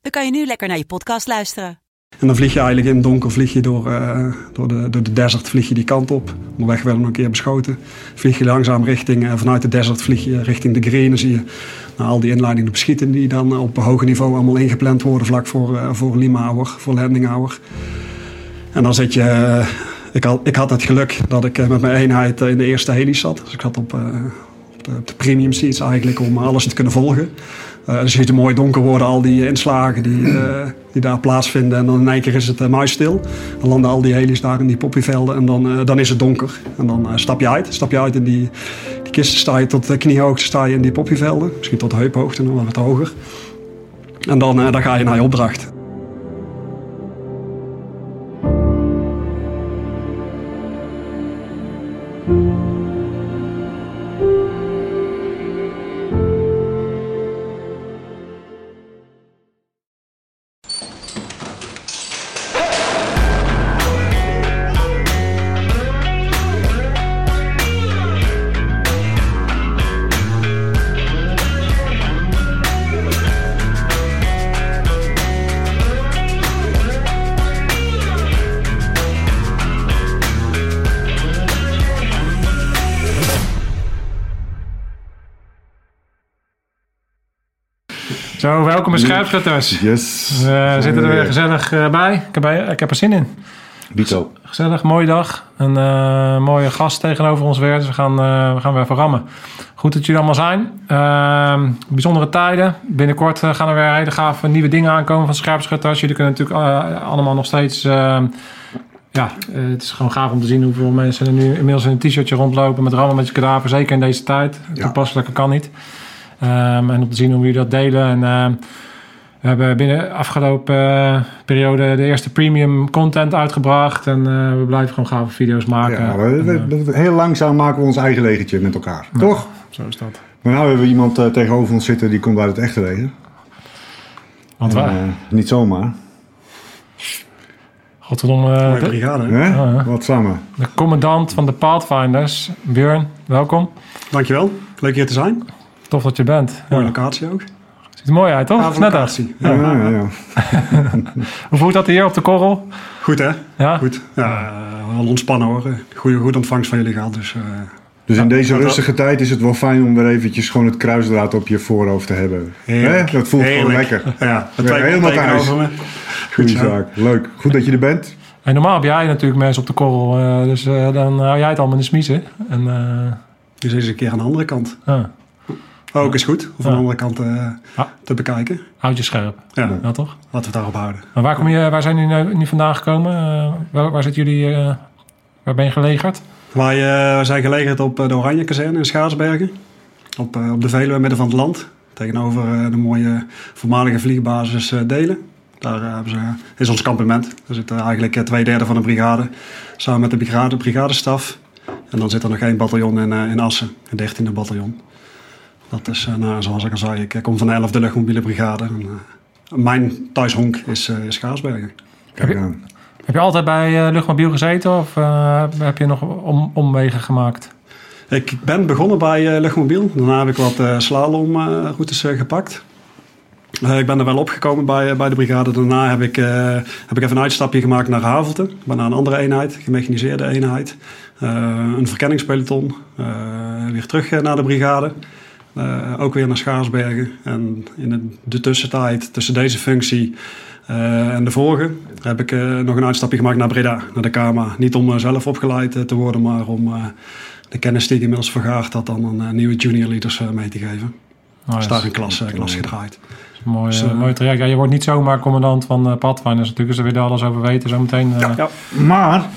dan kan je nu lekker naar je podcast luisteren. En dan vlieg je eigenlijk in het donker vlieg je door, uh, door, de, door de desert vlieg je die kant op. Onderweg werden we een keer beschoten. Vlieg je langzaam richting, uh, vanuit de desert vlieg je richting de green. Dan zie je nou, al die inleidingen beschieten die dan op hoog niveau allemaal ingepland worden vlak voor, uh, voor Lima voor landing. En dan zit je... ik, had, ik had het geluk dat ik met mijn eenheid in de eerste heli zat. Dus ik zat op, op, de, op de premium seats eigenlijk om alles te kunnen volgen. Uh, dan zie je het mooi donker worden, al die inslagen die, uh, die daar plaatsvinden. En dan in één keer is het muisstil. Dan landen al die helis daar in die poppyvelden en dan, dan is het donker. En dan stap je uit. Stap je uit in die, die kisten, sta je tot kniehoogte sta je in die poppyvelden. Misschien tot heuphoogte, nog wat hoger. En dan, dan ga je naar je opdracht. Zo, welkom bij Schuipschutters. Yes. We zitten er weer gezellig uh, bij. Ik heb, er. ik heb er zin in. Dito. Gezellig, mooie dag. Een uh, mooie gast tegenover ons weer. Dus we gaan, uh, we gaan weer even rammen. Goed dat jullie allemaal zijn. Ehm, bijzondere tijden. Binnenkort gaan er weer hele gave nieuwe dingen aankomen van Scherpschutters. Jullie kunnen natuurlijk allemaal nog steeds... Ehm, ja, het is gewoon gaaf om te zien hoeveel mensen er nu inmiddels in een t-shirtje rondlopen met rammen met je kadaver. Zeker in deze tijd. Ja. Toepasselijker kan niet. Um, en om te zien hoe jullie dat delen. En uh, we hebben binnen de afgelopen uh, periode de eerste premium content uitgebracht. En uh, we blijven gewoon gave video's maken. Ja, we, we, we, heel langzaam maken we ons eigen legertje met elkaar. Ja, Toch? Zo is dat. Maar nu hebben we iemand tegenover ons zitten die komt uit het echte leger. Want waar? niet zomaar. Godverdomme. de brigade. Ja, Wat samen. De commandant van de Pathfinders. Björn, welkom. Dankjewel. Leuk hier te zijn. Tof dat je bent. Mooie ja. locatie ook. Ziet er mooi uit, toch? Ja, Net locatie. Ja, ja, ja. ja. Hoe voelt dat hier op de korrel? Goed, hè? Ja? Goed. Ja, wel ontspannen hoor. Goede, goed ontvangst van jullie gehad. Dus, uh, dus in deze rustige tijd is het wel fijn om weer eventjes gewoon het kruisdraad op je voorhoofd te hebben. Heerlijk. Dat voelt Heerlijk. gewoon lekker. Ja, dat ja, helemaal thuis. Over me. Goeie zaak. Leuk. Goed dat je er bent. En normaal heb jij natuurlijk mensen op de korrel. Uh, dus uh, dan hou jij het allemaal in de smiezen. En, dus eens een keer aan de andere kant. Ah. Ook is goed, om van de andere kant uh, ah. te bekijken. Houd je scherp. Ja. ja, toch? Laten we daarop houden. Maar waar, kom je, waar zijn jullie nu vandaan gekomen? Uh, waar, waar zitten jullie, uh, waar ben je gelegerd? Wij zijn gelegerd op de Oranje Kazerne in Schaarsbergen. Op, op de Veluwe, midden van het land. Tegenover de mooie voormalige vliegbasis Delen. Daar ze, is ons kampement. Er zitten eigenlijk twee derde van de brigade. Samen met de brigade, brigadestaf. En dan zit er nog één bataljon in, in Assen. Een dertiende bataljon. Dat is, nou, zoals ik al zei, ik kom van de 11e luchtmobiele brigade. En, uh, mijn thuishonk is, uh, is Schaarsbergen. Heb je, heb je altijd bij uh, luchtmobiel gezeten of heb je nog om, omwegen gemaakt? Ik ben begonnen bij luchtmobiel. Daarna heb ik wat slalomroutes gepakt. ik ben er wel opgekomen bij, bij de brigade. Daarna heb ik, heb ik even een uitstapje gemaakt naar Havelte. Ik ben naar een andere eenheid, gemechaniseerde eenheid. een verkenningspeloton. weer terug naar de brigade. Uh, ook weer naar Schaarsbergen. En in de tussentijd tussen deze functie uh, en de vorige heb ik uh, nog een uitstapje gemaakt naar Breda, naar de KMA. Niet om zelf opgeleid te worden, maar om de kennis die ik inmiddels vergaard had dan aan nieuwe junior leaders mee te geven. Oh, dus daar een klas, klas gedraaid. Mooi, dus, mooi traject. Ja, je wordt niet zomaar commandant van uh, Pathfinders natuurlijk, dus daar willen alles over weten zo meteen. Ja, ja. Maar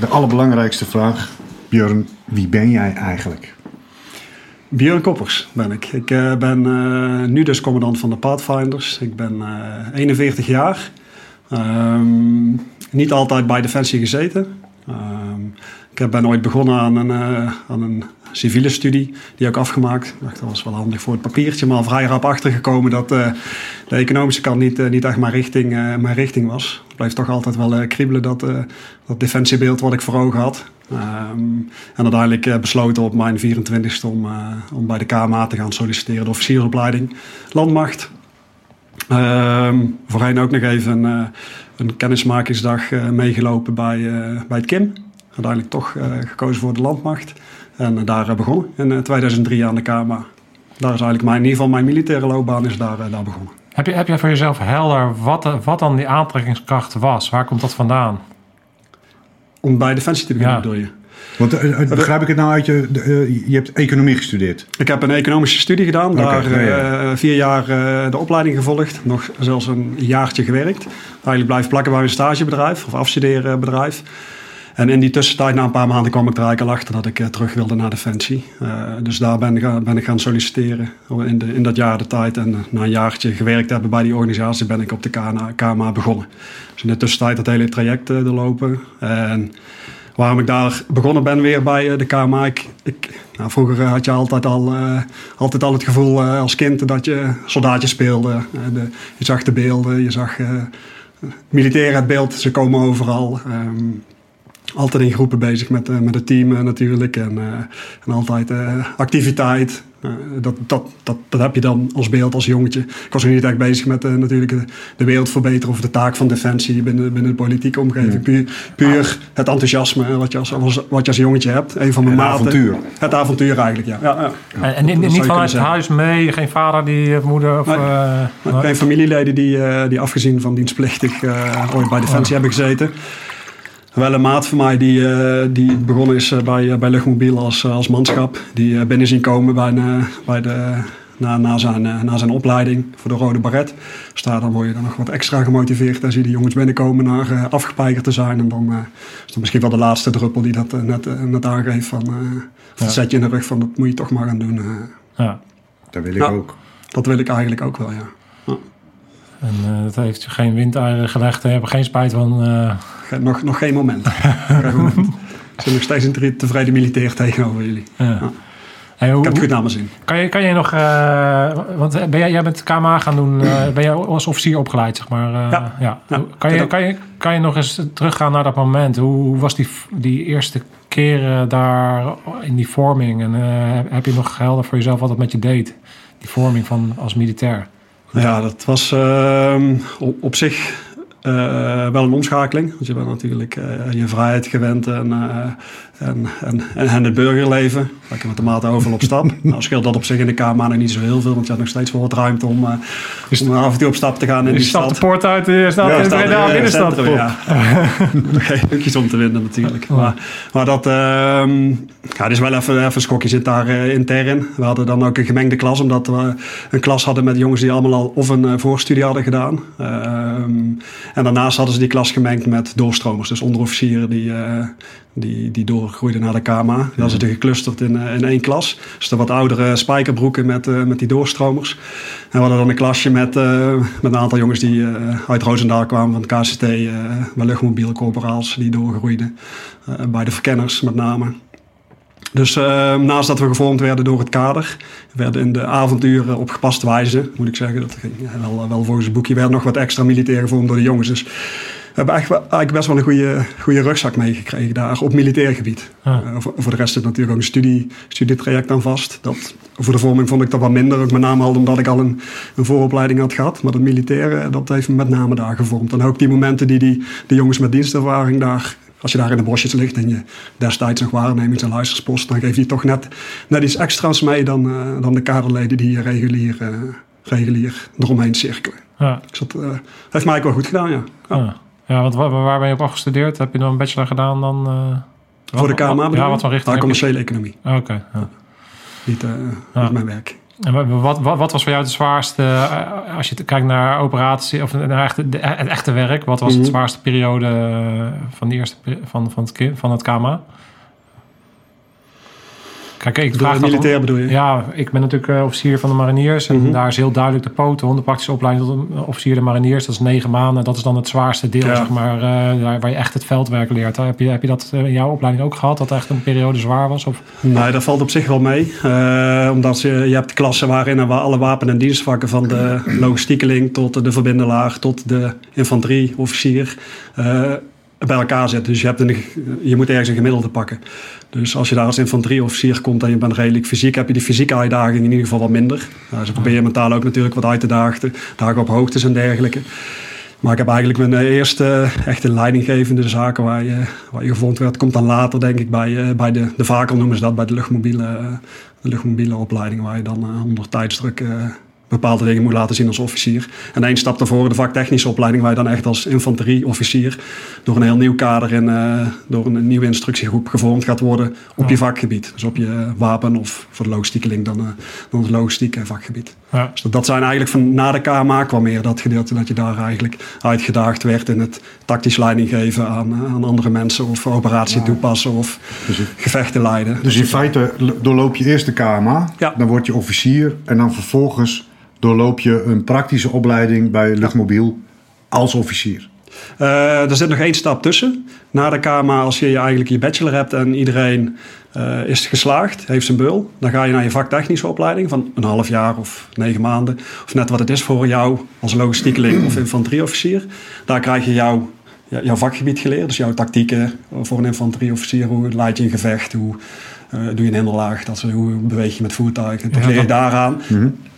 de allerbelangrijkste vraag, Björn, wie ben jij eigenlijk? Björn Koppers ben ik. Ik uh, ben uh, nu dus commandant van de Pathfinders. Ik ben uh, 41 jaar. Um, niet altijd bij Defensie gezeten. Um, ik ben ooit begonnen aan een, aan een civiele studie, die ook afgemaakt. Ik dacht, dat was wel handig voor het papiertje, maar al vrij rap achtergekomen dat de economische kant niet, niet echt mijn richting, mijn richting was. Het bleef toch altijd wel kriebelen dat, dat defensiebeeld wat ik voor ogen had. Um, en uiteindelijk uh, besloten op mijn 24ste om, uh, om bij de KMA te gaan solliciteren, de officiersopleiding Landmacht. Um, voorheen ook nog even een, uh, een kennismakingsdag meegelopen bij, bij het KIM. Uiteindelijk toch gekozen voor de Landmacht. En daar begonnen in 2003 aan de KMA. Daar is eigenlijk mijn, in ieder geval mijn militaire loopbaan is daar, daar begonnen. Heb je, heb je voor jezelf helder wat, wat dan die aantrekkingskracht was? Waar komt dat vandaan? Om bij Defensie te beginnen, Ja. bedoel je? Want begrijp ik het nou uit je... Je hebt economie gestudeerd. Ik heb een economische studie gedaan. Oké, daar ja, vier jaar de opleiding gevolgd. Nog zelfs een jaartje gewerkt. Eigenlijk blijven plakken bij een stagebedrijf of afstudeerbedrijf. En in die tussentijd, na een paar maanden, kwam ik er eigenlijk al achter dat ik terug wilde naar Defensie. dus daar ben ben ik gaan solliciteren in, de, in dat jaar de tijd. En na een jaartje gewerkt hebben bij die organisatie ben ik op de KMA, KMA begonnen. Dus in de tussentijd dat hele traject doorlopen. En waarom ik daar begonnen ben weer bij de KMA. Ik, nou, vroeger had je altijd al, altijd al het gevoel als kind dat je soldaatjes speelde. De, je zag de beelden, je zag militairen het beeld, ze komen overal. Um, altijd in groepen bezig met, met het team natuurlijk en, en altijd activiteit. Uh, dat, dat, dat, dat heb je dan als beeld als jongetje. Ik was nog niet echt bezig met uh, natuurlijk de, de, wereld verbeteren of de taak van defensie binnen, binnen de politieke omgeving. Ja. Puur, puur het enthousiasme wat je, als, wat je als jongetje hebt. Een van mijn het maten. avontuur. Het avontuur eigenlijk, ja. ja, ja. En, en, niet, niet vanuit het huis mee, geen vader, die moeder? Of, nee, uh, geen familieleden die, die afgezien van dienstplichtig ooit bij defensie oh. hebben gezeten. Wel een maat van mij die, uh, die begonnen is bij, uh, bij Luchtmobiel als, als manschap. Die uh, binnen zien komen bij, bij de, na, na, zijn, na zijn opleiding voor de Rode Baret. Dus daar dan word je dan nog wat extra gemotiveerd. Dan zie je de jongens binnenkomen naar afgepeigerd te zijn. En dan is dat misschien wel de laatste druppel die dat net, net aangeeft. Van, ja. zet je in de rug van dat moet je toch maar gaan doen. Ja. Dat wil ik ook. Dat wil ik eigenlijk ook wel, ja. En uh, dat heeft je geen windeieren gelegd. Hebben geen spijt van. Uh... Nog, nog geen moment. moment. Ben nog steeds een tevreden militair tegenover jullie. Ja. Ja. Hey, hoe, Ik heb het goed naar mijn zin. Kan je, kan je nog. Uh, want ben jij, jij bent KMA gaan doen. ben jij als officier opgeleid, zeg maar? Ja. ja. Kan, je, kan, je, kan je nog eens teruggaan naar dat moment? Hoe, hoe was die, die eerste keren daar in die vorming? En heb je nog helder voor jezelf wat dat met je deed? Die vorming van als militair? Ja, dat was uh, op zich uh, wel een omschakeling. Want je bent natuurlijk uh, je vrijheid gewend en, en, en, en, het burgerleven. Lekker met de maat overal op stap. nou scheelt dat op zich in de Kamer nog niet zo heel veel. Want je had nog steeds wel wat ruimte om, om af en toe op stap te gaan in je die stapt stad. de poort uit en je staat Ja, in Breda er, binnenstad. centrum, ja. Nog geen stukjes om te winnen natuurlijk. Maar, maar dat um, ja, is wel even, even een schok. Je zit daar uh, intern. We hadden dan ook een gemengde klas. Omdat we een klas hadden met jongens die allemaal al of een uh, voorstudie hadden gedaan. Um, en daarnaast hadden ze die klas gemengd met doorstromers. Dus onderofficieren die, uh, die, die doorgroeiden naar de KMA. Die hadden ze geclusterd in, in één klas. Dus de wat oudere spijkerbroeken met, met die doorstromers. En we hadden dan een klasje met, met een aantal jongens die uit Roosendaal kwamen van het KCT. Bij luchtmobiele corporaals die doorgroeiden. bij de verkenners met name. Dus uh, naast dat we gevormd werden door het kader, werden in de avonturen op gepaste wijze, moet ik zeggen, dat ging wel, wel volgens het boekje, werden nog wat extra militair gevormd door de jongens. Dus hebben eigenlijk, eigenlijk best wel een goede, goede rugzak meegekregen daar op militair gebied. Ah. Uh, voor, voor, de rest zit natuurlijk ook een studie, studietraject aan vast. Dat, voor de vorming vond ik dat wat minder, ook met name al omdat ik al een, een vooropleiding had gehad. Maar het militaire, dat heeft me met name daar gevormd. En ook die momenten die, die de jongens met dienstervaring daar als je daar in de bosjes ligt en je destijds nog waarnemings- en luisterspost, dan geef je toch net, net iets extra's mee dan, uh, dan de kaderleden die regulier, uh, regulier eromheen cirkelen. Ja. Dus dat uh, heeft mij ook wel goed gedaan, ja. Ja, ja. Ja want waar, waar, ben je op afgestudeerd? Heb je dan een bachelor gedaan dan? Voor de KMA? Ja, wat voor richting? Ah, commerciële economie. Oké. Okay, ja. Niet, niet mijn werk. En wat, wat, wat, was voor jou het zwaarste, uh, als je kijkt naar operatie of naar echt, de, het echte werk, wat was mm -hmm. het zwaarste periode van, de eerste, van, van, het, van het KMA? Kijk, ik De vraag dat militair om- bedoel je? Ja, ik ben natuurlijk eh, officier van de mariniers. En Mhm. daar is heel duidelijk de poten. De praktische opleiding tot officier de mariniers. Dat is negen maanden. Dat is dan het zwaarste deel, Ja. zeg maar. eh, waar je echt het veldwerk leert. Heb je, heb je dat eh, in jouw opleiding ook gehad? Dat echt een periode zwaar was? Of? Nee, dat valt op zich wel mee. Omdat je, je hebt klassen waarin er wa- alle wapen- en dienstvakken van de logistiekeling tot de verbindelaar tot de infanterieofficier bij elkaar zitten. Dus je, hebt een, je moet ergens een gemiddelde pakken. Dus als je daar als infanterieofficier komt en je bent redelijk fysiek, heb je die fysieke uitdaging in ieder geval wat minder. Nou, ze proberen mentaal ook natuurlijk wat uit te dagen, dagen op hoogtes en dergelijke. Maar ik heb eigenlijk mijn eh, eerste echte leidinggevende zaken waar je, waar je gevonden werd, komt dan later denk ik bij, eh, bij de, de vakel noemen ze dat, bij de luchtmobiele, eh, de luchtmobiele opleiding waar je dan eh, onder tijdsdruk eh, bepaalde dingen moet laten zien als officier. En één stap daarvoor de vaktechnische opleiding waar je dan echt als infanterieofficier door een heel nieuw kader en eh, door een, nieuwe instructiegroep gevormd gaat worden op je vakgebied. Dus op je wapen of voor de logistiekeling dan, eh, dan het logistieke vakgebied. Ja. Dus dat, dat zijn eigenlijk van na de KMA kwam meer dat gedeelte dat je daar eigenlijk uitgedaagd werd in het tactisch leiding geven aan, eh, aan andere mensen of operatie toepassen of Dus, gevechten leiden. dus in feite doorloop je eerst de KMA, Ja. dan word je officier en dan vervolgens doorloop je een praktische opleiding bij luchtmobiel als officier. Eh, er zit nog één stap tussen. Na de KMA, als je je eigenlijk je bachelor hebt en iedereen eh, is geslaagd, heeft zijn beul, dan ga je naar je vaktechnische opleiding van een half jaar of negen maanden. Of net wat het is voor jou als logistiekeling of infanterieofficier. Daar krijg je jouw vakgebied geleerd. Dus jouw tactieken voor een infanterieofficier. Hoe leid je een gevecht? Hoe eh, doe je een hinderlaag? Dat soort, hoe beweeg je met voertuigen? Dat Ja, leer je daaraan.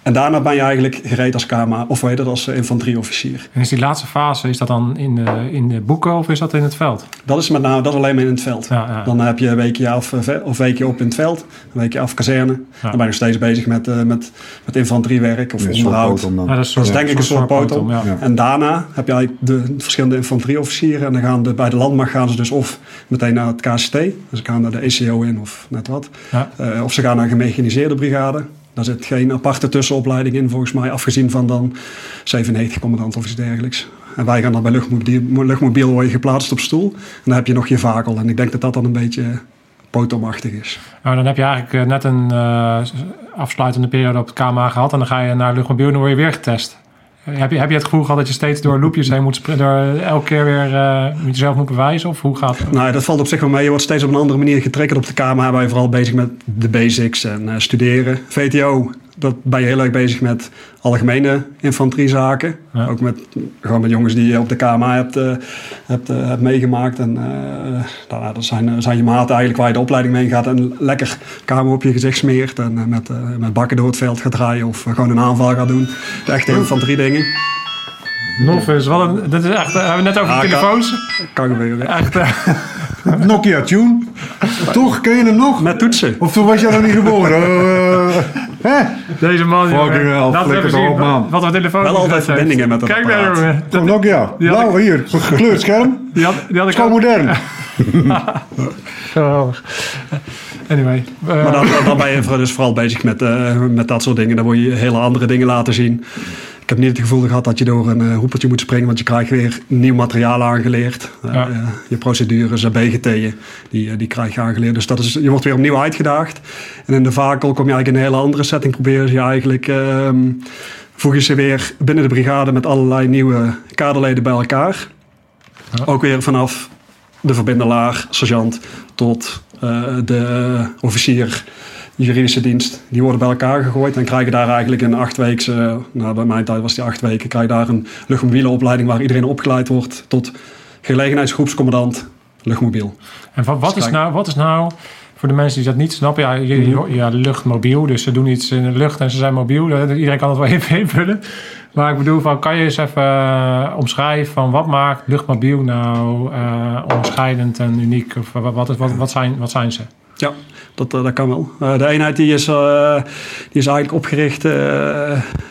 En daarna ben je eigenlijk gereed als KMA, of weet je dat, als eh, infanterieofficier. En is die laatste fase, is dat dan in de, in de boeken of is dat in het veld? Dat is met name, dat is alleen maar in het veld. Ja, ja. Dan heb je een weekje af eh, of weekje op in het veld, een weekje af kazerne. Dan ben je nog steeds bezig met, eh, met, met infanteriewerk of onderhoud. potom dan. Ja, dat is, Dat is denk ik een soort. Ja. En daarna heb je eigenlijk de verschillende infanterieofficieren. En dan gaan de, bij de landmacht gaan ze dus of meteen naar het KCT. Dus ze gaan naar de ECO in of net wat. Ja. Eh, of ze gaan naar een gemechaniseerde brigade. Daar zit geen aparte tussenopleiding in volgens mij. Afgezien van dan 97 commandant of iets dergelijks. En wij gaan dan bij luchtmobiel, luchtmobiel word je geplaatst op stoel. En dan heb je nog je vakel. En ik denk dat dat dan een beetje potomachtig is. Nou, dan heb je eigenlijk eh, net een eh, afsluitende periode op het KMA gehad. En dan ga je naar luchtmobiel en dan word je weer getest. Eh, Heb je, heb je het gevoel gehad dat je steeds door loopjes heen moet? Door elke keer weer eh, moet jezelf moet bewijzen? Of hoe gaat het? Nou, dat valt op zich wel mee. Je wordt steeds op een andere manier getriggerd op de kamer. Ben je vooral bezig met de basics en eh, studeren. VTO, dat ben je heel erg bezig met algemene infanteriezaken. Ja. Ook met, gewoon met jongens die je op de KMA hebt, eh, hebt, eh, hebt meegemaakt. En eh, nou, dat zijn, zijn je maten eigenlijk waar je de opleiding mee gaat. En lekker kamer op je gezicht smeert. En eh, met, met bakken door het veld gaat draaien. Of gewoon een aanval gaat doen. De echte infanterie dingen. Nof is wel een... Dat is echt... eh, hebben we net over Ah, de kan- telefoons. Kan gebeuren. Echt... eh, Nokia Tune. Toch, ken je hem nog? Met toetsen. Of toen was jij nog niet geboren? Deze man... Fucking hell, flikker toch op, man. Wat de telefoon Wel altijd verbindingen met dat Kijk daar, apparaat. jongen. Gewoon Nokia. Blauw hier. Gekleurd scherm. Die had, die had ik ook. modern. Geweldig. Anyway. eh, Maar dan, dan ben je dus vooral bezig met, eh, met dat soort dingen. Dan word je hele andere dingen laten zien. Ik heb niet het gevoel gehad dat je door een uh, hoepeltje moet springen, want je krijgt weer nieuw materiaal aangeleerd. Uh, Ja. uh, je procedures, BGT'en, die, uh, die krijg je aangeleerd. Dus dat is, je wordt weer opnieuw uitgedaagd. En in de vakel kom je eigenlijk in een hele andere setting. Proberen je eigenlijk, ehm, voeg je ze weer binnen de brigade met allerlei nieuwe kaderleden bij elkaar. Ja. Ook weer vanaf de verbindelaar, sergeant, tot uh, de officier juridische dienst. Die worden bij elkaar gegooid en krijgen daar eigenlijk een achtweekse, nou bij mijn tijd was die acht weken, krijg je daar een luchtmobiele opleiding waar iedereen opgeleid wordt tot gelegenheidsgroepscommandant luchtmobiel. En wat, wat, is Kijk. nou, wat is nou, voor de mensen die dat niet snappen, ja, je, ja, luchtmobiel, dus ze doen iets in de lucht en ze zijn mobiel. Eh, Iedereen kan het wel even invullen. Maar ik bedoel, van, kan je eens even eh, omschrijven van wat maakt luchtmobiel nou eh, onderscheidend en uniek? Of wat, wat, wat, wat, zijn, wat zijn ze? Ja, dat, eh, dat kan wel. Eh, de eenheid die is, eh, die is eigenlijk opgericht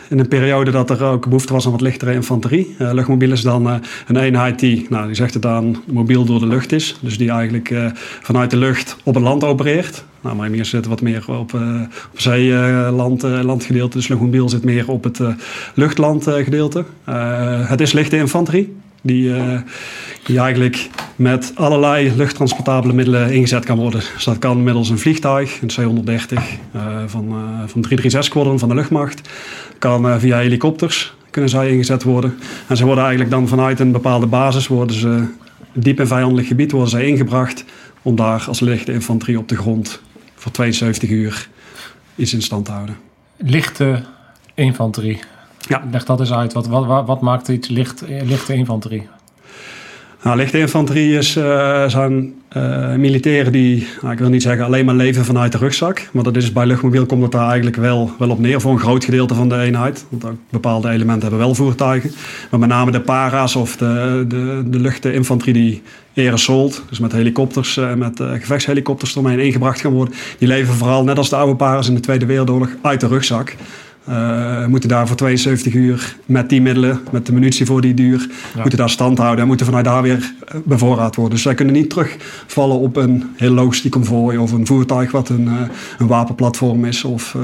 in een periode dat er ook behoefte was aan wat lichtere infanterie. Luchtmobiel is dan een eenheid die, nou, die zegt het aan, mobiel door de lucht is. Dus die eigenlijk vanuit de lucht op het land opereert. Nou, mariniers zitten wat meer op, eh op zeeland eh, landgedeelte. Dus luchtmobiel zit meer op het luchtland gedeelte. Eh, het is lichte infanterie. Die, eh, die eigenlijk met allerlei luchttransportabele middelen ingezet kan worden. Dus dat kan middels een vliegtuig, een C-130 eh, van, eh, van 336 Squadron van de luchtmacht. Kan via helikopters kunnen zij ingezet worden. En ze worden eigenlijk dan vanuit een bepaalde basis worden ze diep in vijandelijk gebied worden zij ingebracht om daar als lichte infanterie op de grond voor 72 uur iets in stand te houden. Lichte infanterie. Ja. Leg dat eens uit. Wat, wat, wat, maakt iets licht, eh, lichte infanterie? Nou, lichte infanterie is, eh, zijn eh, militairen die, nou, ik wil niet zeggen alleen maar leven vanuit de rugzak. Maar dat is bij luchtmobiel komt het daar eigenlijk wel, wel op neer voor een groot gedeelte van de eenheid. Want ook bepaalde elementen hebben wel voertuigen. Maar met name de para's of de, de, de luchtinfanterie die aerosolt, dus met helikopters en met eh, gevechtshelikopters eromheen ingebracht gaan worden. Die leven vooral, net als de oude para's in de Tweede Wereldoorlog, uit de rugzak. Eh, moeten daar voor 72 uur met die middelen, met de munitie voor die duur, moeten daar stand houden en moeten vanuit daar weer eh, bevoorraad worden. Dus zij kunnen niet terugvallen op een heel logistiek convoy of een voertuig wat een, eh, een wapenplatform is of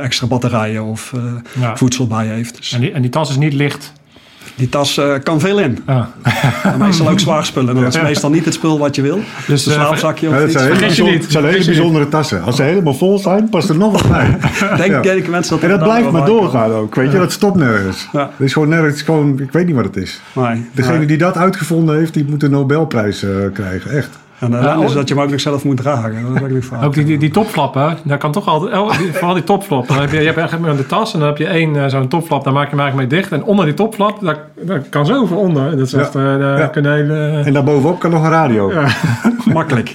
extra batterijen of Ja. voedsel bij heeft. Dus En die, en die tas is niet licht. Die tas eh, kan veel in. Ah. En meestal ook zwaar spullen. En dat is meestal niet het spul wat je wil. Dus, Dus een eh, slaapzakje of iets. zijn hele, Vergeet je bijzonder- niet. het zijn hele je bijzondere tassen. Als ze helemaal vol zijn, past er nog wat bij. Denk, Ja. denk mensen dat En dat blijft maar doorgaan ook. Weet je, dat stopt nergens. Ja. Het is gewoon nergens, gewoon, ik weet niet wat het is. Nee, Degene nee. die dat uitgevonden heeft, die moet de Nobelprijs eh, krijgen. Echt. En is oh. dat je hem ook nog zelf moet dragen. Dat is ook niet vaak. Ook die, die, die topflappen, daar kan toch altijd... Oh, die- vooral die topflap. Dan heb je, je hebt eigenlijk de tas en dan heb je één eh, zo'n topflap. Daar maak je hem eigenlijk mee dicht. En onder die topflap, daar, daar kan zoveel onder. Dat is Ja. echt... eh, daar kunnen hele... En daarbovenop kan nog een radio. Ja, Makkelijk.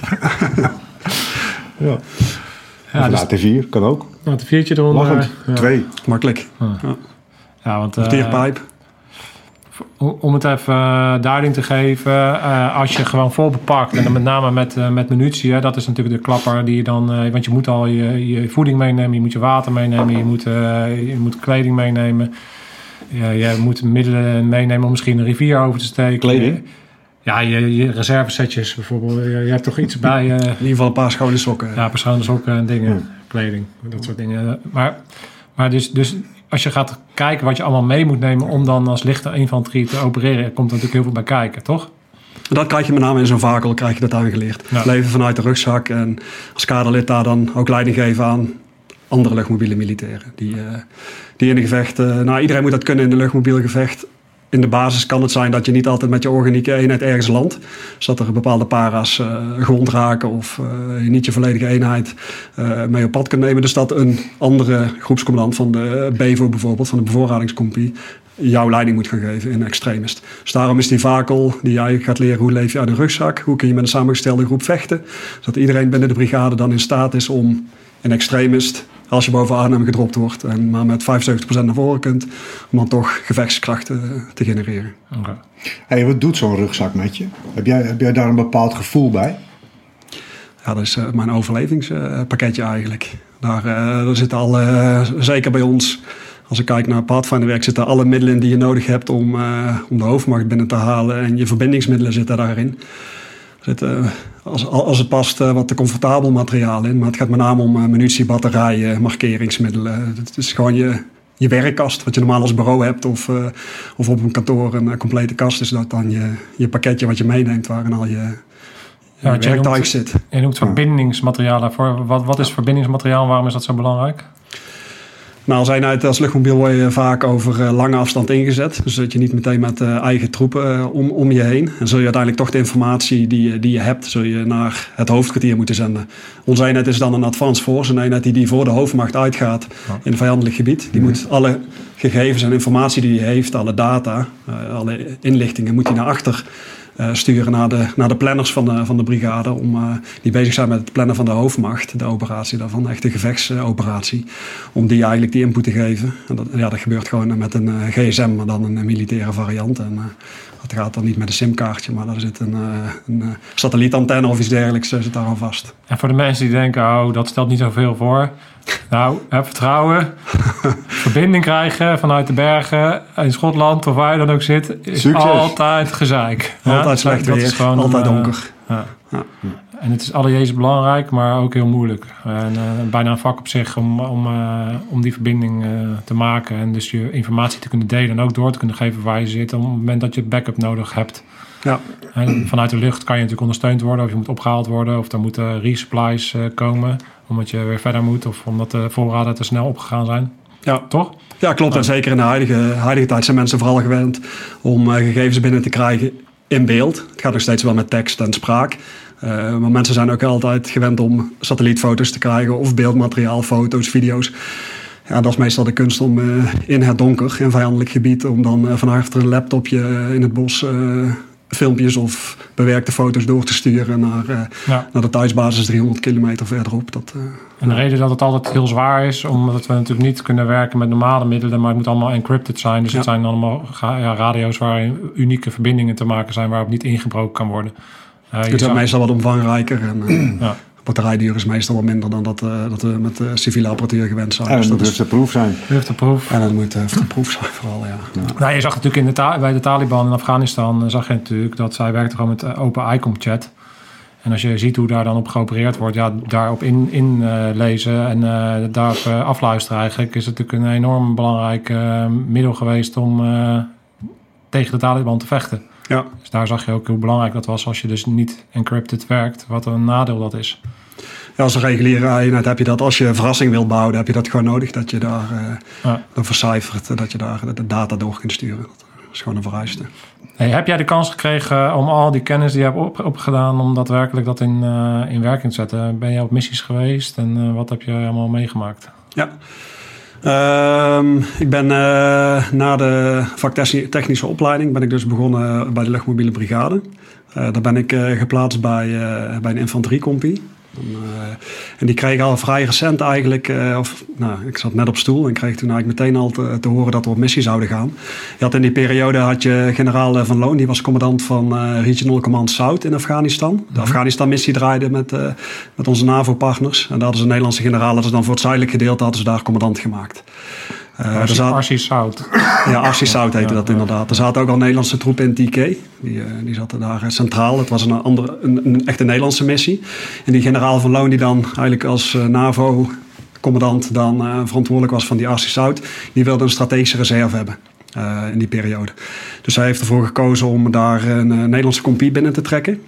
ja. Ja, dus nou, T4 kan ook. het viertje eronder. Lachend. Ja. Twee. Makkelijk. Ja, want... eh, Tierpijp. Om het even eh, duiding te geven, eh, als je gewoon vol bepakt en dan met name met, eh, met munitie, hè, dat is natuurlijk de klapper die je dan, want je moet al je, je voeding meenemen, je moet je water meenemen, je moet, je moet kleding meenemen, ja, je moet middelen meenemen om misschien een rivier over te steken. Kleding? Ja, je, je reservesetjes bijvoorbeeld. Je, je hebt toch iets bij. In ieder geval een paar schone sokken. ja, persoonlijke sokken en dingen, kleding, dat soort dingen. Maar, maar dus, dus als je gaat kijken wat je allemaal mee moet nemen om dan als lichte infanterie te opereren, komt er natuurlijk heel veel bij kijken, toch? Dat krijg je met name in zo'n vakel, krijg je dat aangeleerd. Ja. Leven vanuit de rugzak en als kaderlid daar dan ook leiding geven aan andere luchtmobiele militairen. Die, eh, die in de gevecht, eh, nou iedereen moet dat kunnen in de luchtmobiel gevecht. In de basis kan het zijn dat je niet altijd met je organieke eenheid ergens landt. Dus dat er bepaalde para's eh, gewond raken of eh, je niet je volledige eenheid eh, mee op pad kunt nemen. Dus dat een andere groepscommandant van de BEVO bijvoorbeeld, van de bevoorradingscompie, jouw leiding moet gaan geven in extremist. Dus daarom is die vakel die eigenlijk gaat leren hoe leef je uit een rugzak, hoe kun je met een samengestelde groep vechten, zodat iedereen binnen de brigade dan in staat is om in extremist, als je boven Arnhem gedropt wordt en maar met 75% naar voren kunt, om dan toch gevechtskrachten eh, te genereren. Oké. Hey, wat doet zo'n rugzak met je? Heb jij, heb jij daar een bepaald gevoel bij? Ja, dat is eh, mijn overlevingspakketje eigenlijk. Daar, eh, daar zitten alle, eh, zeker bij ons, als ik kijk naar Pathfinderwerk, zitten alle middelen in die je nodig hebt om, eh, om de hoofdmacht binnen te halen. En je verbindingsmiddelen zitten daarin. Er zit, eh, als, als het past, eh, wat te comfortabel materiaal in. Maar het gaat met name om eh, munitie, batterijen, markeringsmiddelen. Het is gewoon je, je werkkast, wat je normaal als bureau hebt. Of, eh, of op een kantoor een eh, complete kast. Is dat dan je, je pakketje wat je meeneemt, waarin al je, je Ja, jij werktuig noemt- zit. Je noemt verbindingsmateriaal daarvoor. Wat, wat is verbindingsmateriaal? Waarom is dat zo belangrijk? Nou, als eenheid als luchtmobiel word je vaak over eh, lange afstand ingezet. Dus dat je niet meteen met eh, eigen troepen eh, om, om je heen. En zul je uiteindelijk toch de informatie die, je- die je hebt, zul je naar het hoofdkwartier moeten zenden. Onze eenheid is dan een advanced force, een eenheid die, die voor de hoofdmacht uitgaat in een vijandelijk gebied. Die moet alle gegevens en informatie die hij heeft, alle data, alle inlichtingen, moet hij naar achter sturen naar de, naar de planners van de, van de brigade. Om, eh, die bezig zijn met het plannen van de hoofdmacht. De operatie daarvan, echt de gevechtsoperatie. om die eigenlijk die input te geven. En dat, ja, dat gebeurt gewoon met een eh, gsm, maar dan een, militaire variant. En, eh, dat gaat dan niet met een simkaartje, maar daar zit een, eh, een eh, satellietantenne of iets dergelijks eh, zit daar aan vast. En voor de mensen die denken, oh, dat stelt niet zoveel voor. Nou, heb vertrouwen. Verbinding krijgen vanuit de bergen in Schotland of waar je dan ook zit. Is Succes. altijd gezeik. Ja, Altijd slecht dat is weer, gewoon altijd een, donker. ja. Ja. En het is allereerst belangrijk, maar ook heel moeilijk. En uh, bijna een vak op zich om, om, uh, om die verbinding uh, te maken. En dus je informatie te kunnen delen en ook door te kunnen geven waar je zit. Op het moment dat je backup nodig hebt. Ja. En vanuit de lucht kan je natuurlijk ondersteund worden. Of je moet opgehaald worden. Of er moeten resupplies komen. Omdat je weer verder moet. Of omdat de voorraden te snel opgegaan zijn. Ja. Toch? Ja, klopt. En zeker in de huidige, huidige tijd zijn mensen vooral gewend om gegevens binnen te krijgen in beeld. Het gaat nog steeds wel met tekst en spraak. Uh, maar mensen zijn ook altijd gewend om satellietfoto's te krijgen of beeldmateriaal, foto's, video's. Ja, dat is meestal de kunst om uh, in het donker, in vijandelijk gebied, om dan uh, van achter een laptopje in het bos filmpjes of bewerkte foto's door te sturen naar, ja. naar de thuisbasis 300 kilometer verderop. Dat, en de reden dat het altijd heel zwaar is, omdat we natuurlijk niet kunnen werken met normale middelen, maar het moet allemaal encrypted zijn. Dus ja. het zijn allemaal ja, radio's waarin unieke verbindingen te maken zijn waarop niet ingebroken kan worden. Uh, het is meestal wat omvangrijker en uh, ja. batterijduur is meestal wat minder dan dat, uh, dat we met civiele apparatuur gewend zijn. En dus het moet dat proef zijn. proef. En het moet proef zijn vooral, ja. ja. Nou, je zag natuurlijk in de bij de Taliban in Afghanistan, zag je natuurlijk dat zij werkten gewoon met open ICOM chat. En als je ziet hoe daar dan op geopereerd wordt, ja, daarop in, in uh, lezen en uh, daarop uh, afluisteren eigenlijk, is het natuurlijk een enorm belangrijk middel geweest om tegen de Taliban te vechten. Ja. Dus daar zag je ook hoe belangrijk dat was als je dus niet encrypted werkt, wat een nadeel dat is. Ja, als een reguliere eenheid heb je dat. Als je een verrassing wil bouwen, heb je dat gewoon nodig. Dat je daar uh, ja. dan vercijfert, dat je daar de data door kunt sturen. Dat is gewoon een vereiste. Hey, heb jij de kans gekregen om al die kennis die je hebt op, opgedaan, om daadwerkelijk dat in, uh, in werking te zetten? Ben je op missies geweest en uh, wat heb je allemaal meegemaakt? Ja. Uh, ik ben uh, na de vaktechnische opleiding ben ik dus begonnen bij de luchtmobiele brigade. Uh, daar ben ik geplaatst bij, bij een infanteriecompie. En, uh, en die kreeg al vrij recent eigenlijk, uh, of nou, ik zat net op stoel en kreeg toen eigenlijk meteen al te, te, horen dat we op missie zouden gaan. Je had in die periode had je generaal Van Loon, die was commandant van Regional Command South in Afghanistan. De -hmm. Afghanistan-missie draaide met, met onze NAVO-partners. En daar hadden ze een Nederlandse generaal, dat is dan voor het zuidelijk gedeelte, hadden ze daar commandant gemaakt. Uh, Arsie, zat, Arsie Sout. Ja, Arsie Sout heette ja, dat inderdaad. Er zaten ook al Nederlandse troepen in TK. Die, uh, die zaten daar centraal. Het was een, andere, een, een echte Nederlandse missie. En die generaal van Loon, die dan eigenlijk als uh, NAVO-commandant dan verantwoordelijk was van die Arsie Sout, die wilde een strategische reserve hebben. in die periode. Dus hij heeft ervoor gekozen om daar een Nederlandse compie binnen te trekken.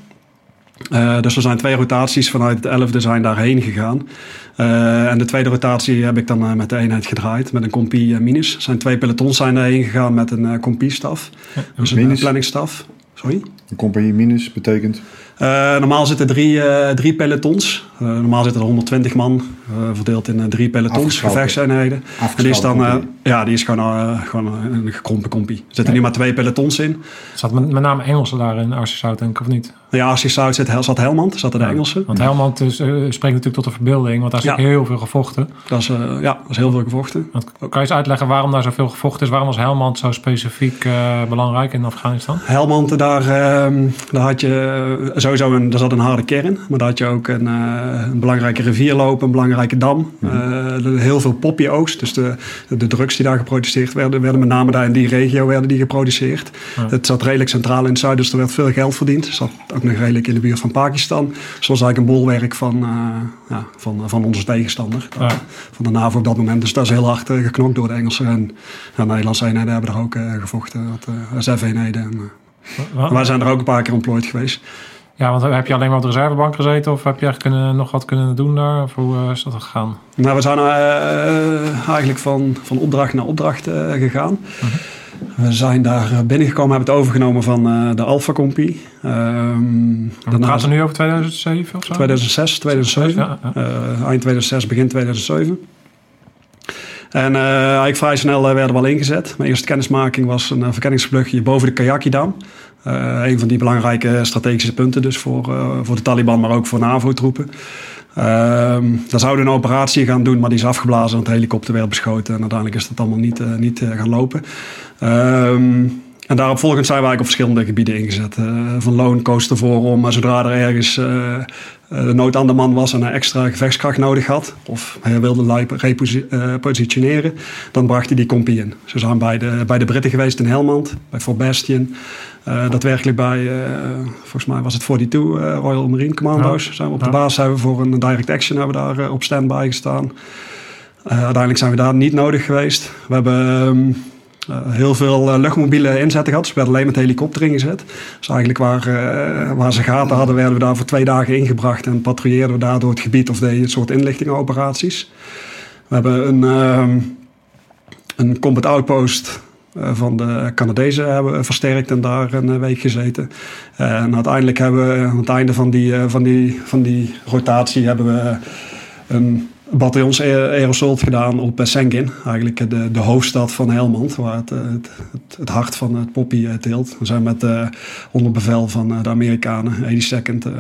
Uh, dus er zijn twee rotaties vanuit het 11e zijn daarheen gegaan. Uh, en de tweede rotatie heb ik dan uh, met de eenheid gedraaid, met een compie minus. Er zijn twee pelotons zijn daarheen gegaan met een compie-staf. Ja, dus een planningsstaf. Sorry? Een compagnie minus betekent? Uh, normaal zitten drie, uh, drie pelotons. Uh, normaal zitten er 120 man, verdeeld in drie pelotons, gevechtseenheden. En die is dan, ja, die is gewoon, gewoon een gekrompen kompie. Er zitten ja. nu maar twee pelotons in. Zat met, met name Engelsen daar in Arcishout, denk ik, of niet? Ja, Arcishout zat, zat Helmand, zat er de ja, Engelsen. Want Helmand is, spreekt natuurlijk tot de verbeelding, want daar is ja. heel veel gevochten. Dat is, ja, dat is heel veel gevochten. Want, kan je eens uitleggen waarom daar zoveel gevochten is? Waarom was Helmand zo specifiek belangrijk in Afghanistan? Helmand, daar, daar had je sowieso een, er zat een harde kern, maar daar had je ook een, uh, een belangrijke rivierloop, een belangrijke dam. Mm-hmm. Uh, heel veel poppy-oogst, dus de, de drugs die daar geproduceerd werden, werden met name daar in die regio werden die geproduceerd. Ja. Het zat redelijk centraal in het zuiden, dus er werd veel geld verdiend. Het zat ook nog redelijk in de buurt van Pakistan. Zoals eigenlijk een bolwerk van, uh, ja, van, van onze tegenstander, ja. van de NAVO op dat moment. Dus dat is heel hard geknokt door de Engelsen. En ja, Nederlandse eenheden hebben er ook gevochten, wat SF-eenheden. Maar wij zijn er ook een paar keer ontplooid geweest. Ja, want heb je alleen maar op de reservebank gezeten of heb je echt kunnen, nog wat kunnen doen daar? Of hoe uh, is dat gegaan? Nou, we zijn uh, eigenlijk van, van opdracht naar opdracht uh, gegaan. -huh. We zijn daar binnengekomen, hebben het overgenomen van de Alpha Compie. Um, gaat het nu over 2007 of zo? 2006, 2007. Ja, ja. eind 2006, begin 2007. En uh, eigenlijk vrij snel uh, werden we al ingezet. Mijn eerste kennismaking was een uh, verkenningsvluchtje boven de Kayaki-dam. een van die belangrijke strategische punten dus voor, voor de Taliban, maar ook voor NAVO-troepen. Ehm, daar zouden een operatie gaan doen, maar die is afgeblazen, want de helikopter werd beschoten. En uiteindelijk is dat allemaal niet, niet gaan lopen. Um, en daarop volgend zijn we eigenlijk op verschillende gebieden ingezet. Uh, van looncoaster voor om, maar zodra er ergens uh, de nood aan de man was en hij extra gevechtskracht nodig had, of hij wilde repositioneren, dan bracht hij die compie in. Zo zijn we bij de, bij de Britten geweest in Helmand, bij Fort Bastion. Uh, daadwerkelijk bij, volgens mij was het 42 Royal Marine Commando's. Ja. Zijn we op de basis hebben we voor een direct action hebben we daar op standby gestaan. uiteindelijk zijn we daar niet nodig geweest. We hebben... Um, uh, heel veel uh, luchtmobiele inzetten gehad. Ze werden alleen met helikopter ingezet. Dus eigenlijk waar, uh, waar ze gaten hadden, werden we daar voor twee dagen ingebracht. En patrouilleerden we daar door het gebied of deden een soort inlichtingenoperaties. We hebben een, ehm, een combat outpost van de Canadezen hebben versterkt en daar een week gezeten. en uiteindelijk hebben we aan het einde van die, van die, van die rotatie hebben we bataljons aerosol gedaan op Senkin. Eigenlijk de, de hoofdstad van Helmand, waar het, het, het, hart van het poppy teelt. We zijn met uh, onder bevel van de Amerikanen, 82nd, uh,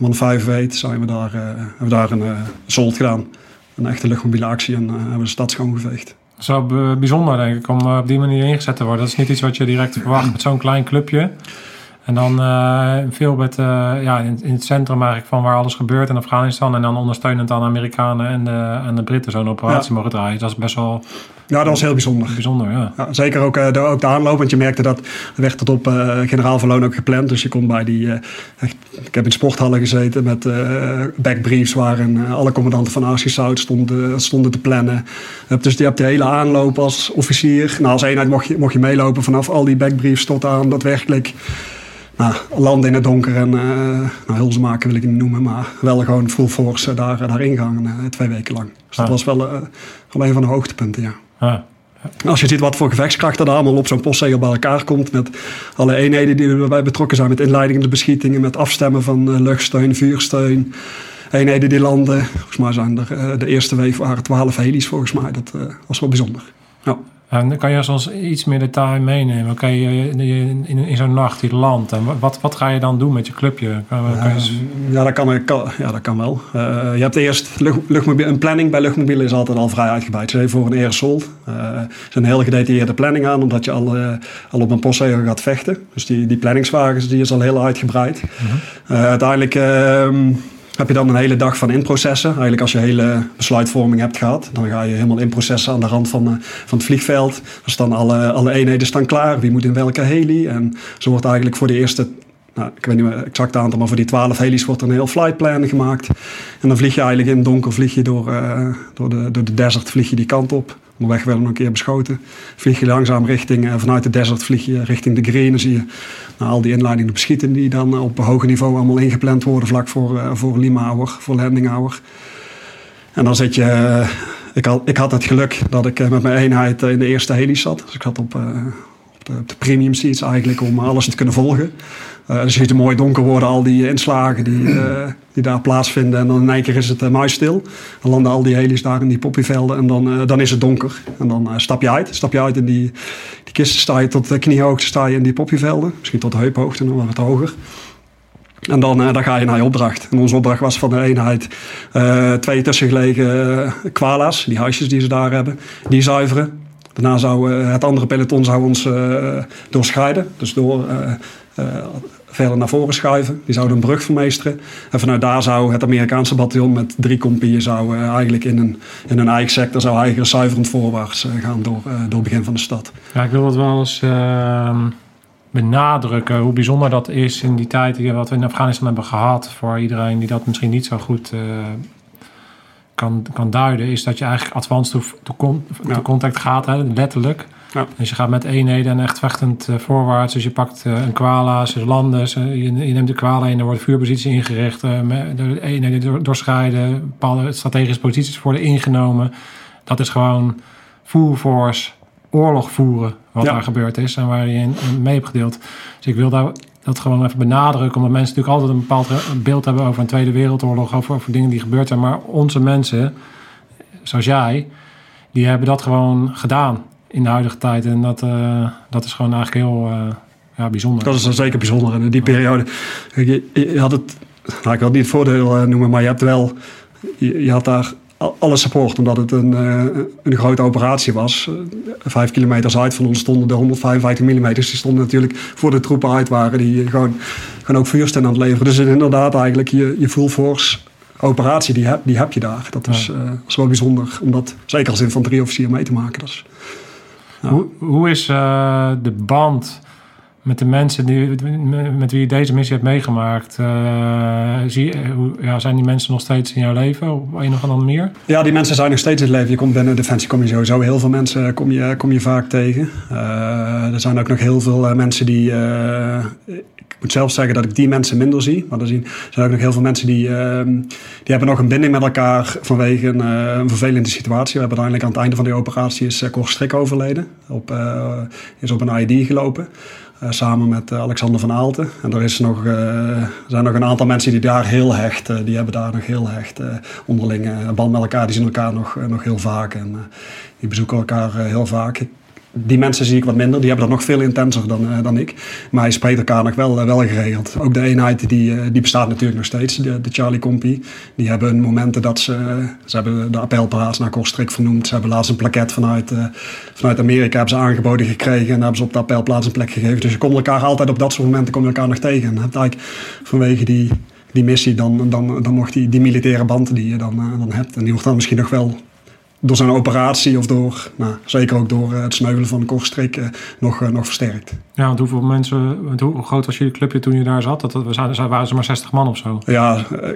van 5 weet, zijn we daar, hebben we daar een sold gedaan. Een echte luchtmobiele actie en hebben we de stad schoongeveegd. Zo bijzonder denk ik om op die manier ingezet te worden. Dat is niet iets wat je direct verwacht met zo'n klein clubje. En dan uh, veel met, uh, ja, in, in, het centrum eigenlijk van waar alles gebeurt in Afghanistan. En dan ondersteunend aan de Amerikanen en de, en de Britten zo'n operatie mogen draaien. Dat is best wel... Ja, dat was heel bijzonder. Bijzonder, ja. ja zeker ook, uh, de, ook de aanloop, want je merkte dat er werd tot op generaal verloon ook gepland. Dus je kon bij die, echt, ik heb in sporthallen gezeten met backbriefs waarin alle commandanten van Archisout stonden, stonden te plannen. Dus je hebt de hele aanloop als officier. Nou, als eenheid mocht je, mocht je meelopen vanaf al die backbriefs tot aan daadwerkelijk nou, landen in het donker en uh, nou, hulzen maken wil ik niet noemen, maar wel gewoon full force daar, daarin gaan twee weken lang. Dus dat was wel, wel een van de hoogtepunten, ja. ja. Als je ziet wat voor gevechtskrachten er allemaal op zo'n postzegel bij elkaar komt, met alle eenheden die erbij betrokken zijn, met inleidingen, beschietingen, met afstemmen van luchtsteun, vuursteun, eenheden die landen. Volgens mij zijn er de eerste week waren twaalf heli's volgens mij. Dat was wel bijzonder. Ja. En kan je ons iets meer detail meenemen? Kan je in, in, zo'n nacht hier land en wat, wat ga je dan doen met je clubje? Kan, kan je... ja, dat kan, ja, dat kan wel. Uh, je hebt eerst lucht, luchtmobiel, een planning bij luchtmobielen is altijd al vrij uitgebreid. Ze voor een aerosol. Uh, is een heel gedetailleerde planning aan, omdat je al, al op een postzegel gaat vechten. Dus die, die planningswagens die is al heel uitgebreid. -huh. Mhm. uiteindelijk ehm, heb je dan een hele dag van inprocessen. Eigenlijk als je hele besluitvorming hebt gehad, dan ga je helemaal inprocessen aan de rand van, uh, van het vliegveld. Dan staan alle, alle eenheden staan klaar, wie moet in welke heli. En zo wordt eigenlijk voor de eerste, nou, ik weet niet meer exact aantal, maar voor die twaalf heli's wordt er een heel flightplan gemaakt. En dan vlieg je eigenlijk in het donker vlieg je door, uh, door, de, door de desert vlieg je die kant op. Onderweg werden we een keer beschoten. Vlieg je langzaam richting, uh, vanuit de desert vlieg je richting de green. Dan zie je nou, al die inleidingen beschieten die dan op hoger niveau allemaal ingepland worden vlak voor, uh, voor Lima hour, voor landing hour. En dan zit je, ik, had, ik had het geluk dat ik met mijn eenheid in de eerste heli zat. Dus ik zat op de, op de premium seats eigenlijk om alles te kunnen volgen. Uh, dus je ziet het mooi donker worden, al die inslagen die, uh, die daar plaatsvinden. En dan in één keer is het uh, muisstil. Dan landen al die heli's daar in die poppyvelden en dan, dan is het donker. En dan stap je uit. Stap je uit in die, die kisten, sta je tot kniehoogte sta je in die poppyvelden. Misschien tot de heuphoogte, nog wat hoger. En dan, dan ga je naar je opdracht. En onze opdracht was van de eenheid twee tussengelegen kwala's, die huisjes die ze daar hebben, die zuiveren. Daarna zou het andere peloton zou ons doorscheiden. Dus door verder naar voren schuiven. Die zouden een brug vermeesteren. En vanuit daar zou het Amerikaanse bataljon met drie compieën zou, eigenlijk in een, in een eigen sector zou eigenlijk zuiverend voorwaarts gaan door, door het begin van de stad. Ja, ik wil dat wel eens ehm, benadrukken hoe bijzonder dat is in die tijd wat we in Afghanistan hebben gehad. Voor iedereen die dat misschien niet zo goed kan, kan duiden, is dat je eigenlijk advanced to, to, con, to contact gaat, hè, letterlijk. Ja. Dus je gaat met eenheden en echt vechtend uh, voorwaarts. Dus je pakt uh, een kwala, ze landen, ze, je, je, neemt de kwala in, er wordt vuurpositie ingericht. Uh, de eenheden door, doorscheiden, bepaalde strategische posities worden ingenomen. Dat is gewoon full force oorlog voeren wat ja. daar gebeurd is en waar je in, in mee hebt gedeeld. Dus ik wil daar dat gewoon even benadrukken, omdat mensen natuurlijk altijd een bepaald beeld hebben over een Tweede Wereldoorlog, over, over dingen die gebeurd zijn. Maar onze mensen, zoals jij, die hebben dat gewoon gedaan in de huidige tijd. En dat, uh, dat is gewoon eigenlijk heel uh, ja, bijzonder. Dat is dan zeker bijzonder. in die periode, je, had het, nou, ik wil het niet het voordeel uh, noemen, maar je hebt wel, je, had daar alle support, omdat het een, eh, een grote operatie was. Eh, vijf kilometer uit van ons stonden de 155 mm. Die stonden natuurlijk voor de troepen uit waren. Die gewoon, gewoon ook vuursten aan het leveren. Dus inderdaad eigenlijk je, je full force operatie, die heb, die heb je daar. Dat is, eh, is wel bijzonder. Om dat zeker als infanterieofficier mee te maken. Ja. Hoe, hoe is eh, de band met de mensen die, met wie je deze missie hebt meegemaakt? Eh, zie, hoe, ja, zijn die mensen nog steeds in jouw leven op een of andere manier? Ja, die mensen zijn nog steeds in het leven. Je komt binnen Defensie kom je sowieso heel veel mensen eh, kom je, kom je vaak tegen. Eh, er zijn ook nog heel veel eh, mensen die. eh, ik moet zelf zeggen dat ik die mensen minder zie. Maar er zien- zijn ook nog heel veel mensen die, eh, die hebben nog een binding met elkaar vanwege een, eh, vervelende situatie. We hebben uiteindelijk aan het einde van die operatie is Cor Strik overleden. Op, eh, is op een ID gelopen. Eh, samen met eh, Alexander van Aalten. En er, is nog, eh, zijn nog een aantal mensen die daar heel hecht, die hebben daar nog heel hecht onderling band met elkaar. Die zien elkaar nog, nog heel vaak en die bezoeken elkaar heel vaak. Die mensen zie ik wat minder. Die hebben dat nog veel intenser dan, eh, dan ik. Maar hij spreekt elkaar nog wel, eh, wel geregeld. Ook de eenheid die, eh, die bestaat natuurlijk nog steeds. De, Charlie Compie. Die hebben hun momenten dat ze... Ze hebben de appelplaats naar Korstrik vernoemd. Ze hebben laatst een plaket vanuit, vanuit Amerika hebben ze aangeboden gekregen. En hebben ze op de appelplaats een plek gegeven. Dus je komt elkaar altijd op dat soort momenten kom je elkaar nog tegen. En je hebt eigenlijk vanwege die, die missie dan, dan, dan nog die, die militaire band die je dan, dan hebt. En die wordt dan misschien nog wel door zijn operatie of door, nou, zeker ook door eh, het sneuvelen van de Korstrik eh, nog, eh, nog versterkt. Ja, want hoeveel mensen, want hoe, groot was jullie clubje toen je daar zat? Dat, dat, waren ze maar 60 man of zo. Ja, eh,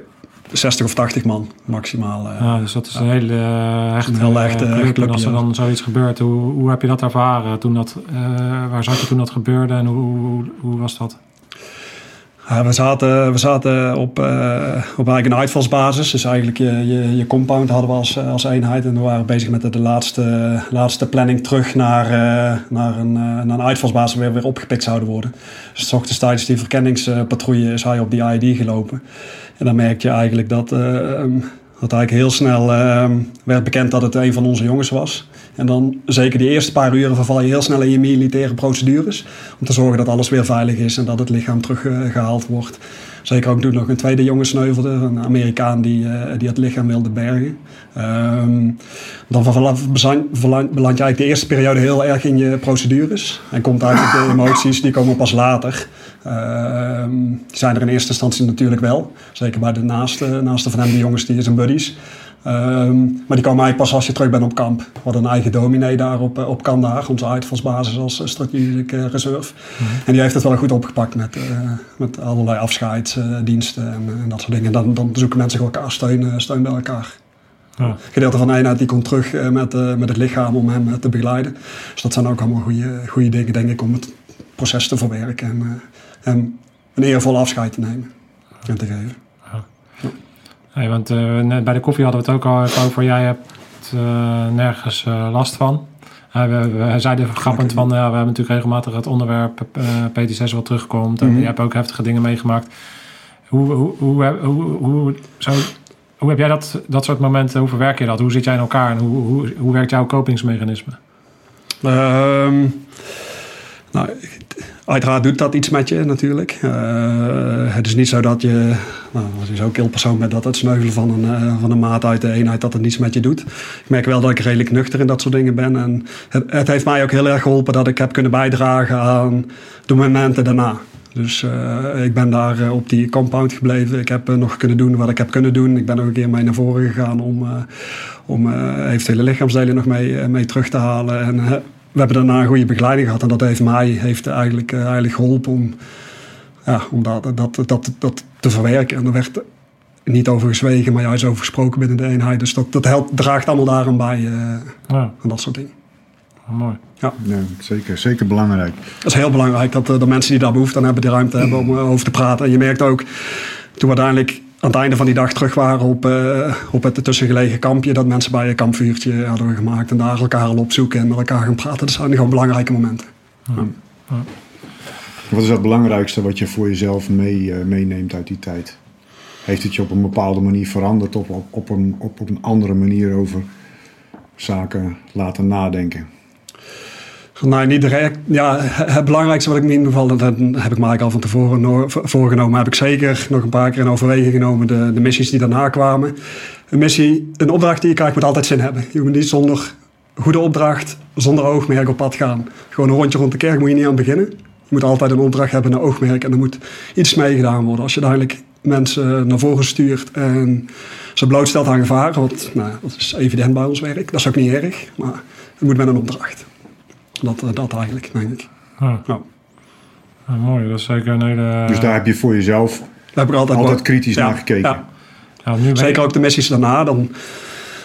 60 of 80 man maximaal. Ja, dus dat is een hele hechte, een heel hechte, club. En als er dan zoiets gebeurt, hoe, hoe heb je dat ervaren? Toen dat, waar zat je toen dat gebeurde en hoe, hoe, hoe was dat? Ja, we, zaten, we zaten op, eh, op eigenlijk een uitvalsbasis. Dus eigenlijk je, je, je compound hadden we als, als eenheid. En we waren bezig met de, laatste, laatste planning terug naar, eh, naar, een, eh, een uitvalsbasis waar we weer opgepikt zouden worden. Dus 's ochtends tijdens die verkenningspatrouille is hij op die ID gelopen. En dan merk je eigenlijk dat, ehm, dat eigenlijk heel snel eh, werd bekend dat het een van onze jongens was. En dan zeker die eerste paar uren verval je heel snel in je militaire procedures. Om te zorgen dat alles weer veilig is en dat het lichaam teruggehaald wordt. Zeker ook toen nog een tweede jongen sneuvelde. Een Amerikaan die, eh, die het lichaam wilde bergen. Ehm, dan beland je eigenlijk de eerste periode heel erg in je procedures. En komt eigenlijk de emoties, die komen pas later. Ehm, die zijn er in eerste instantie natuurlijk wel. Zeker bij de naaste, van hem, die jongens, die zijn buddies. Ehm, maar die komen eigenlijk pas als je terug bent op kamp. We hadden een eigen dominee daar op, eh, op Kandahar, onze uitvalsbasis als eh, strategische eh, reserve. En die heeft het wel goed opgepakt met, met allerlei afscheidsdiensten en, en dat soort dingen. Dan, dan zoeken mensen elkaar steun, steun bij elkaar. Ja. Een gedeelte van de eenheid die komt terug met, eh, met het lichaam om hem te begeleiden. Dus dat zijn ook allemaal goede, goede dingen, denk ik, om het proces te verwerken en, hem een eervol afscheid te nemen en te geven. Want eh, net bij de koffie hadden we het ook al over. Jij hebt eh, nergens eh, last van. We, we zeiden grappend van, ja, we hebben natuurlijk regelmatig het onderwerp eh PT6 wat terugkomt. En Mhm. je hebt ook heftige dingen meegemaakt. Hoe, hoe, hoe, heb- hoe, hoe, zo, hoe heb jij dat, dat soort momenten, hoe verwerk je dat? Hoe zit jij in elkaar en hoe, hoe, hoe werkt jouw kopingsmechanisme? Ehm, nou, uiteraard doet dat iets met je natuurlijk. Eh, het is niet zo dat je, nou, als je zo kilpersoon bent, dat het sneuvelen van een, eh, van een maat uit de eenheid, dat het niets met je doet. Ik merk wel dat ik redelijk nuchter in dat soort dingen ben. En het, heeft mij ook heel erg geholpen dat ik heb kunnen bijdragen aan de momenten daarna. Dus eh, ik ben daar op die compound gebleven. Ik heb nog kunnen doen wat ik heb kunnen doen. Ik ben nog een keer mee naar voren gegaan om, om eventuele lichaamsdelen nog mee, mee terug te halen. En we hebben daarna een goede begeleiding gehad. En dat heeft mij heeft eigenlijk, eh, eigenlijk geholpen om, ja, om dat, dat, dat, dat te verwerken. En er werd niet over gezwegen, maar juist over gesproken binnen de eenheid. Dus dat, dat helpt, draagt allemaal daaraan bij. eh, Ja, en dat soort dingen. mooi. Ja, zeker, zeker belangrijk. Dat is heel belangrijk dat eh, de mensen die daar behoefte aan hebben, die ruimte hebben om over te praten. En je merkt ook, toen we uiteindelijk aan het einde van die dag terug waren op, eh, op het tussengelegen kampje, dat mensen bij een kampvuurtje hadden gemaakt en daar elkaar al opzoeken en met elkaar gaan praten. Dat zijn gewoon belangrijke momenten. Wat is het belangrijkste wat je voor jezelf mee, eh, meeneemt uit die tijd? Heeft het je op een bepaalde manier veranderd of op, op, een, op een andere manier over zaken laten nadenken? Nee, niet direct. Ja, het belangrijkste wat ik me in ieder geval, dat heb ik me eigenlijk al van tevoren no- voorgenomen, heb ik zeker nog een paar keer in overweging genomen, de, de missies die daarna kwamen. Een missie, een opdracht die je krijgt, moet altijd zin hebben. Je moet niet zonder goede opdracht, zonder oogmerk op pad gaan. Gewoon een rondje rond de kerk moet je niet aan beginnen. Je moet altijd een opdracht hebben, een oogmerk en er moet iets mee gedaan worden. Als je uiteindelijk mensen naar voren stuurt en ze blootstelt aan gevaren, wat nou, dat is evident bij ons werk, dat is ook niet erg, maar het moet met een opdracht. Dat, eh, dat eigenlijk, denk ik. Ja. Ja. Ja, mooi, dat is zeker een hele... Dus daar heb je voor jezelf Daar heb ik altijd, altijd kritisch Ja, naar gekeken. ja. Ja, nu Zeker ik- ook de missies daarna. Dan,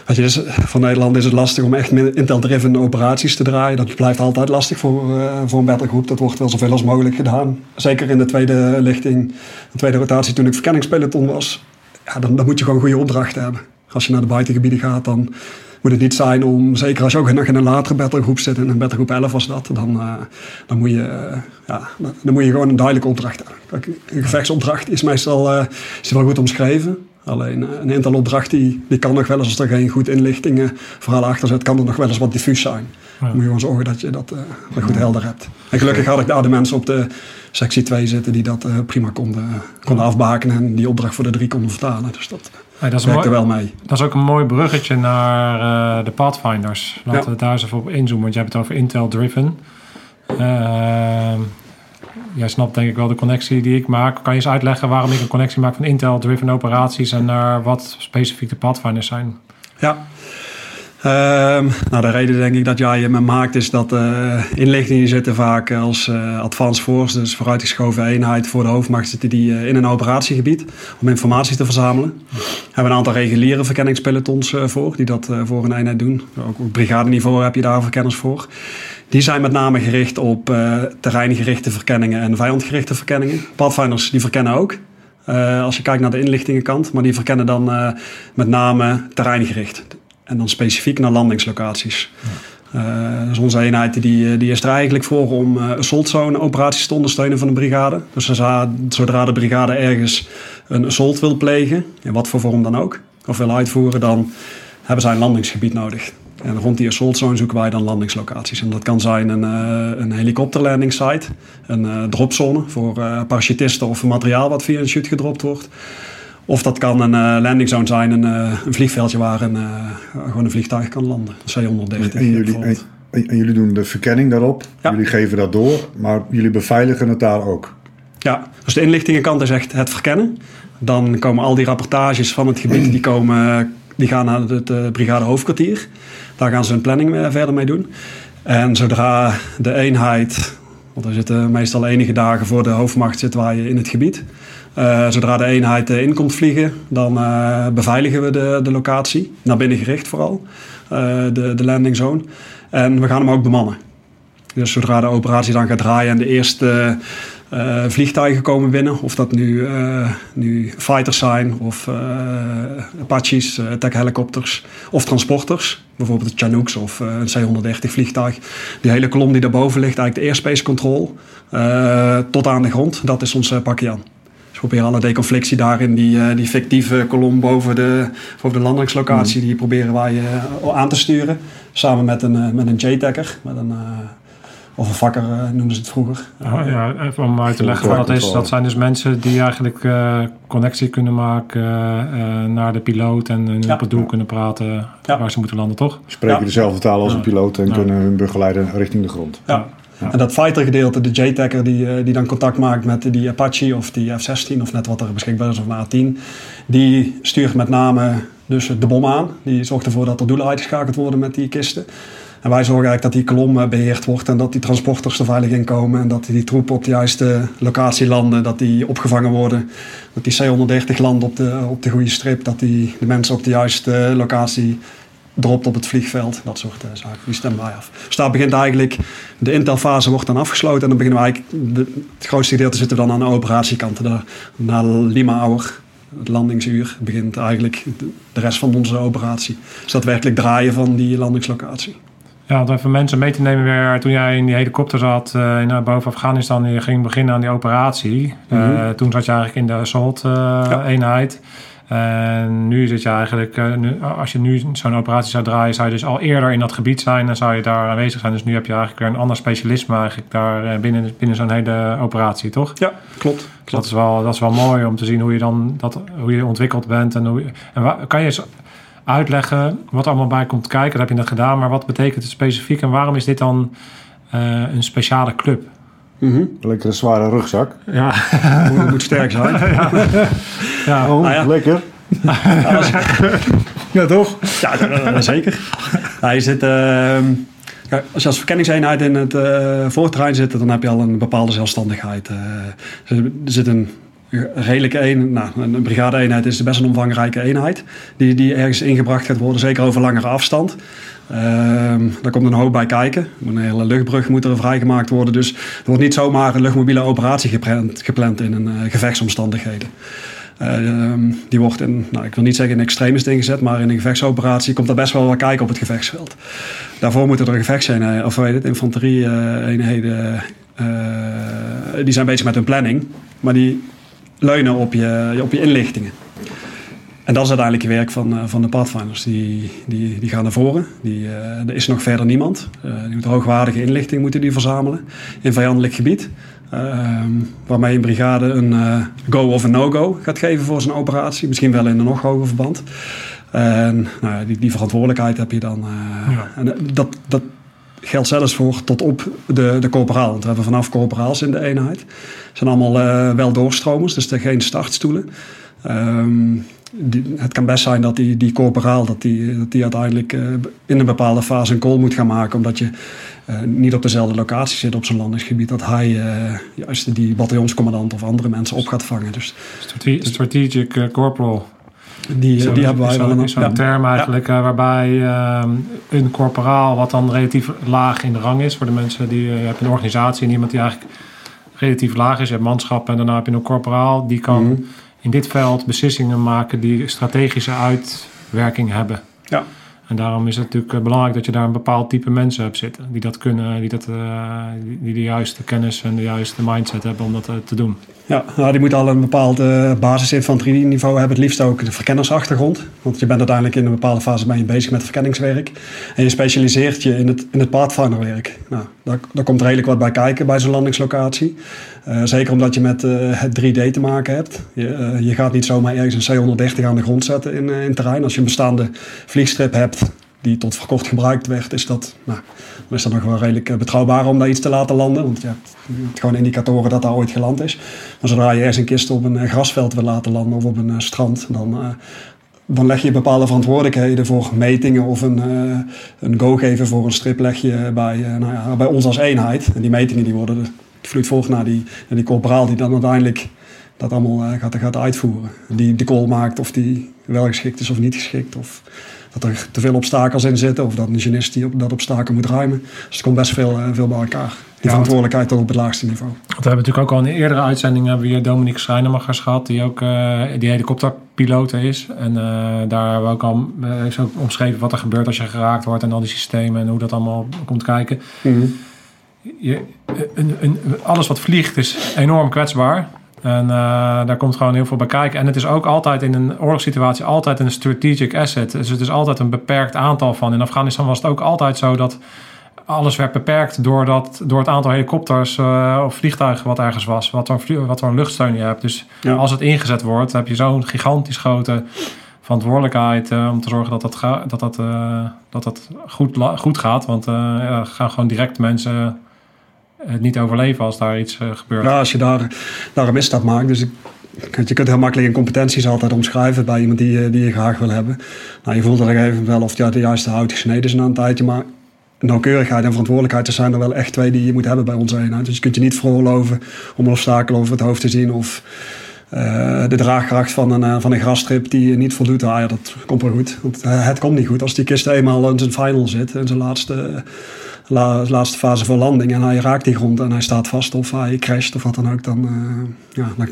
je, dus voor Nederland is het lastig om echt Intel-driven operaties te draaien. Dat blijft altijd lastig voor, eh, voor een battlegroep. Dat wordt wel zoveel als mogelijk gedaan. Zeker in de tweede lichting, de tweede rotatie toen ik verkenningspeloton was. Ja, dan, dan moet je gewoon goede opdrachten hebben. Als je naar de buitengebieden gaat, dan moet het niet zijn om, zeker als je ook nog in een latere battlegroep zit, in een battlegroep 11 was dat, dan, eh, dan, moet je, eh, ja, dan, moet je gewoon een duidelijke opdracht hebben. Kijk, een gevechtsopdracht is meestal eh, is wel goed omschreven. Alleen een Intel-opdracht die, die kan nog wel eens, als er geen goed inlichtingen verhaal achter zit, kan er nog wel eens wat diffuus zijn. Dan moet je gewoon zorgen dat je dat, dat goed helder hebt. En gelukkig had ik daar de mensen op de sectie 2 zitten die dat prima konden, konden afbakenen en die opdracht voor de drie konden vertalen. Dus dat Hey, dat, is wel mee. dat is ook een mooi bruggetje naar eh, de Pathfinders. Laten Ja. we daar eens even op inzoomen, want je hebt het over Intel-driven. Ehm, jij snapt denk ik wel de connectie die ik maak. Kan je eens uitleggen waarom ik een connectie maak van Intel-driven operaties en naar wat specifiek de Pathfinders zijn? Ja. Ehm, nou, de reden denk ik dat jij hem maakt is dat eh, inlichtingen zitten vaak als eh advanced force, dus vooruitgeschoven eenheid voor de hoofdmacht zitten die eh, in een operatiegebied om informatie te verzamelen. We hebben een aantal reguliere verkenningspelotons voor, die dat voor een eenheid doen. Ook op brigadeniveau heb je daar verkenners voor. Die zijn met name gericht op eh terreingerichte verkenningen en vijandgerichte verkenningen. Pathfinders die verkennen ook. Als je kijkt naar de inlichtingenkant, maar die verkennen dan met name terreingericht. En dan specifiek naar landingslocaties. Eh, dus onze eenheid die, eh, die is er eigenlijk voor om eh assault zone operaties te ondersteunen van de brigade. Dus zodra, de brigade ergens een assault wil plegen, in wat voor vorm dan ook, of wil uitvoeren, dan hebben zij een landingsgebied nodig. En rond die assault zone zoeken wij dan landingslocaties. En dat kan zijn een, eh een helikopterlanding site, een eh, dropzone voor eh parachutisten of materiaal wat via een chute gedropt wordt. Of dat kan een eh landing zone zijn, een, eh, een vliegveldje waar een, eh, gewoon een vliegtuig kan landen. C-130 En jullie, en, jullie doen de verkenning daarop. Ja. Jullie geven dat door, maar jullie beveiligen het daar ook. Ja, dus de inlichtingenkant is echt het verkennen. Dan komen al die rapportages van het gebied, die, komen, die gaan naar het eh, brigade hoofdkwartier. Daar gaan ze hun planning verder mee doen. En zodra de eenheid, want er zitten meestal enige dagen voor de hoofdmacht zitten wij in het gebied. Eh, zodra de eenheid in komt vliegen, dan eh, beveiligen we de, de locatie. Naar binnen gericht vooral, eh, de, de landing zone. En we gaan hem ook bemannen. Dus zodra de operatie dan gaat draaien en de eerste vliegtuigen komen binnen, of dat nu, nu fighters zijn of Apaches, uh, helikopters of transporters, bijvoorbeeld de Chinooks of een C-130 vliegtuig. Die hele kolom die daarboven ligt, eigenlijk de airspace control, tot aan de grond, dat is ons pakje aan. Dus we proberen alle deconflictie daar in die, uh, die fictieve kolom boven de, boven de landingslocatie, die proberen wij uh, aan te sturen. Samen met een, uh, met een J-tacker, met een, uh, of een vakker noemden ze het vroeger. Oh, ja, even om uit te leggen wat dat is. Dat zijn dus mensen die eigenlijk uh, connectie kunnen maken uh, naar de piloot en ja. op het doel kunnen praten ja. waar ze moeten landen, toch? Spreken ja. dezelfde taal als een piloot en kunnen hun begeleiden richting de grond. Ja. En dat fighter gedeelte, de J-Tacker die, die dan contact maakt met die Apache of die F-16 of net wat er beschikbaar is of een A-10. Die stuurt met name dus de bom aan. Die zorgt ervoor dat er doelen uitgeschakeld worden met die kisten. En wij zorgen eigenlijk dat die kolom beheerd wordt en dat die transporters er veilig in komen. En dat die troepen op de juiste locatie landen, dat die opgevangen worden. Dat die C-130 landen op de, op de goede strip, dat die de mensen op de juiste locatie dropt op het vliegveld. Dat soort uh, zaken. Die stemmen wij af. Dus daar begint eigenlijk, de intelfase wordt dan afgesloten. En dan beginnen we eigenlijk, de, het grootste gedeelte zitten dan aan de operatiekant. Daar, na Lima Hour, het landingsuur, begint eigenlijk de, de rest van onze operatie. Dus daadwerkelijk draaien van die landingslocatie. Ja, om even mensen mee te nemen weer. Toen jij in die helikopter zat uh, in, boven Afghanistan en je ging beginnen aan die operatie. Mm -hmm. uh, toen zat je eigenlijk in de assault ja. En nu zit je eigenlijk, eh, als je nu zo'n operatie zou draaien, zou je dus al eerder in dat gebied zijn en zou je daar aanwezig zijn. Dus nu heb je eigenlijk weer een ander specialisme eigenlijk daar eh, binnen, binnen zo'n hele operatie, toch? Ja, klopt. Klopt. dat is, wel, dat is wel mooi om te zien hoe je dan dat, hoe je ontwikkeld bent. En, hoe en kan je eens uitleggen wat er allemaal bij komt kijken? Dat heb je net gedaan, maar wat betekent het specifiek en waarom is dit dan eh, een speciale club? Mhm. Lekker een zware rugzak. Ja, Het moet sterk zijn. ja. Oh, Nou ja. lekker. Ja, toch? Ja, zeker. Ja, je zit, ehm, kijk, als je als verkenningseenheid in het eh voorterrein zit, dan heb je al een bepaalde zelfstandigheid. Eh, er zit een redelijke een, nou, een brigade-eenheid is best een omvangrijke eenheid, die, die ergens ingebracht gaat worden, zeker over langere afstand. Ehm, daar komt een hoop bij kijken. Een hele luchtbrug moet er vrijgemaakt worden. Dus er wordt niet zomaar een luchtmobiele operatie gepland, in een eh, gevechtsomstandigheden. Ehm, die wordt in, nou, ik wil niet zeggen in extremis ingezet, maar in een gevechtsoperatie komt er best wel wat kijken op het gevechtsveld. Daarvoor moeten er gevechtseenheden, of weet het, infanterie-eenheden, eh, die zijn bezig met hun planning, maar die leunen op je, op je inlichtingen. En dat is uiteindelijk je werk van, eh, van de Pathfinders. Die, die, die gaan naar voren. Die, eh, er is nog verder niemand. Eh, die moeten hoogwaardige inlichting moeten die verzamelen in vijandelijk gebied. Ehm, waarmee een brigade een go of een no-go gaat geven voor zijn operatie. Misschien wel in een nog hoger verband. En nou, ja, die, die verantwoordelijkheid heb je dan. Ja. En dat, dat geldt zelfs voor tot op de, de corporaal. Want we hebben vanaf corporaals in de eenheid. Het zijn allemaal wel doorstromers, dus er geen startstoelen. Ehm, die, het kan best zijn dat die, die corporaal dat die, dat die uiteindelijk eh, in een bepaalde fase een call moet gaan maken. Omdat je eh, niet op dezelfde locatie zit op zijn landingsgebied. Dat hij eh, juist die bataljonscommandant of andere mensen op gaat vangen. Dus Strate- Strategic eh, Corporal. die, Zo- die hebben wij wel. zo'n- een- Zo'n ja. term eigenlijk waarbij ehm, een corporaal, wat dan relatief laag in de rang is, voor de mensen die je hebt een organisatie en iemand die eigenlijk relatief laag is, je hebt manschap en daarna heb je een corporaal, die kan Mhm. In dit veld beslissingen maken die strategische uitwerking hebben. Ja. En daarom is het natuurlijk eh, belangrijk dat je daar een bepaald type mensen hebt zitten. Die dat kunnen, die, dat, eh, die, de juiste kennis en de juiste mindset hebben om dat eh, te doen. Ja, nou, die moet al een bepaald uh, basisinfanterieniveau hebben. Het liefst ook de verkennersachtergrond. Want je bent uiteindelijk in een bepaalde fase ben je bezig met verkenningswerk. En je specialiseert je in het, in het pathfinderwerk. Nou, daar, daar komt redelijk wat bij kijken bij zo'n landingslocatie. Uh, zeker omdat je met uh, het 3D te maken hebt. Je, uh, je gaat niet zomaar ergens een C-130 aan de grond zetten in, in terrein. Als je een bestaande vliegstrip hebt die tot verkort gebruikt werd, is dat, nou, is dat nog wel redelijk betrouwbaar om daar iets te laten landen. Want je hebt gewoon indicatoren dat daar ooit geland is. Maar zodra je ergens een kist op een grasveld wil laten landen of op een strand, dan, dan leg je bepaalde verantwoordelijkheden voor metingen of een, een go geven voor een strip leg je bij, nou ja, bij ons als eenheid. En die metingen die worden, vloeit voort naar die, naar die corporaal die dan uiteindelijk dat allemaal gaat, gaat uitvoeren. Die de call maakt of die wel geschikt is of niet geschikt. Of dat er te veel obstakels in zitten. Of dat een genist die op dat obstakel moet ruimen. Dus het komt best veel, veel bij elkaar. Die ja, verantwoordelijkheid tot op het laagste niveau. We hebben natuurlijk ook al in een eerdere uitzending hebben we hier Dominique Schrijnemachers gehad. Die ook uh, die helikopterpiloot is. En uh, daar hebben we ook al uh, is ook omschreven wat er gebeurt als je geraakt wordt. En al die systemen en hoe dat allemaal komt kijken. Mhm. Mm -hmm. je, een, een, alles wat vliegt is enorm kwetsbaar. En uh, daar komt gewoon heel veel bij kijken. En het is ook altijd in een oorlogssituatie altijd een strategic asset. Dus het is altijd een beperkt aantal van. In Afghanistan was het ook altijd zo dat alles werd beperkt door, dat, door het aantal helikopters uh, of vliegtuigen wat ergens was. Wat voor, wat voor een luchtsteun je hebt. Dus ja. als het ingezet wordt, heb je zo'n gigantisch grote verantwoordelijkheid uh, om te zorgen dat dat, ga, dat, dat, dat, dat goed, goed gaat. Want ja, gaan gewoon direct mensen het niet overleven als daar iets uh, gebeurt. Ja, als je daar, daar een misstap maakt. Dus ik, je kunt heel makkelijk in competenties altijd omschrijven bij iemand die, die je graag wil hebben. Nou, je voelt er even wel of ja, de juiste hout gesneden is na een tijdje. Maar nauwkeurigheid en verantwoordelijkheid zijn er wel echt twee die je moet hebben bij onze eenheid. Dus je kunt je niet veroorloven om een obstakel over het hoofd te zien of de draagkracht van een, uh, van een grasstrip die niet voldoet. Ah ja, dat komt wel goed. Want uh, het komt niet goed als die kist eenmaal in zijn final zit, in zijn laatste, la, laatste fase van landing en hij raakt die grond en hij staat vast of hij crasht of wat dan ook. Dan, ja, dan,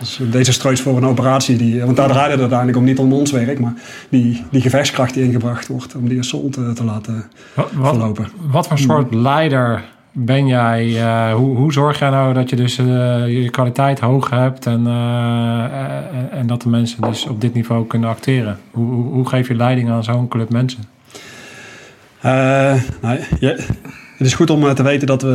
als desastreus voor een operatie. Die, want daar draait het uiteindelijk om niet om ons werk, maar die, die gevechtskracht die ingebracht wordt om die assault te, te laten wat, wat, verlopen. Wat voor soort leider ben jij, eh, hoe, hoe zorg jij nou dat je dus eh, je kwaliteit hoog hebt en, eh, en, en dat de mensen dus op dit niveau kunnen acteren? Hoe, hoe, geef je leiding aan zo'n club mensen? Nou, het is goed om te weten dat we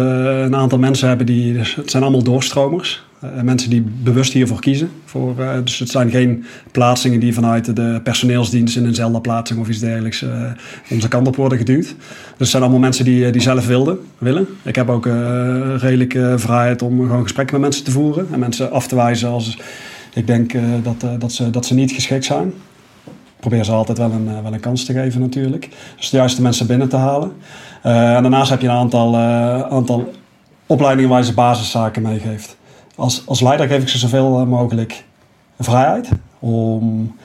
een aantal mensen hebben die. Dus het zijn allemaal doorstromers. Eh, mensen die bewust hiervoor kiezen. Voor, eh, dus het zijn geen plaatsingen die vanuit de personeelsdienst in een zeldenplaatsing of iets dergelijks eh, onze kant op worden geduwd. Dus het zijn allemaal mensen die, die zelf wilden, willen. Ik heb ook redelijk eh, vrijheid om gewoon gesprekken met mensen te voeren en mensen af te wijzen als ik denk dat, dat, ze, dat ze niet geschikt zijn probeer ze altijd wel een, wel een kans te geven natuurlijk. Dus de juiste mensen binnen te halen. En daarnaast heb je een aantal, aantal opleidingen waar je ze basiszaken meegeeft. Als, als leider geef ik ze zoveel eh, mogelijk vrijheid om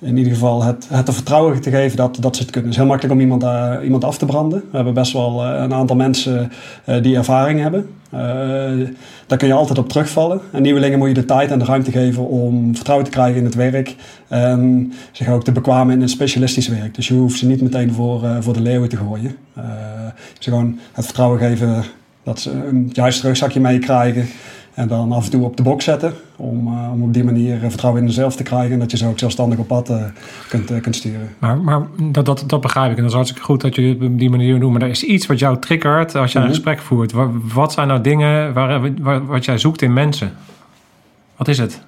in ieder geval het, het vertrouwen te geven dat, dat ze het kunnen. Het is heel makkelijk om iemand, eh, iemand af te branden. We hebben best wel eh, een aantal mensen die ervaring hebben. Daar kun je altijd op terugvallen. En nieuwelingen moet je de tijd en de ruimte geven om vertrouwen te krijgen in het werk. En zich ook te bekwamen in het specialistisch werk. Dus je hoeft ze niet meteen voor, voor de leeuwen te gooien. Ze gewoon het vertrouwen geven dat ze een juist rugzakje meekrijgen. En dan af en toe op de box zetten. Om, eh, om op die manier eh, vertrouwen in jezelf te krijgen. En dat je ze ook zelfstandig op pad eh, kunt, kunt sturen. Maar, maar dat, dat, dat begrijp ik. En dat is hartstikke goed dat je dit op die manier doet. Maar er is iets wat jou triggert als je Mhm. een gesprek voert. Wat, wat zijn nou dingen waar, waar, wat jij zoekt in mensen? Wat is het?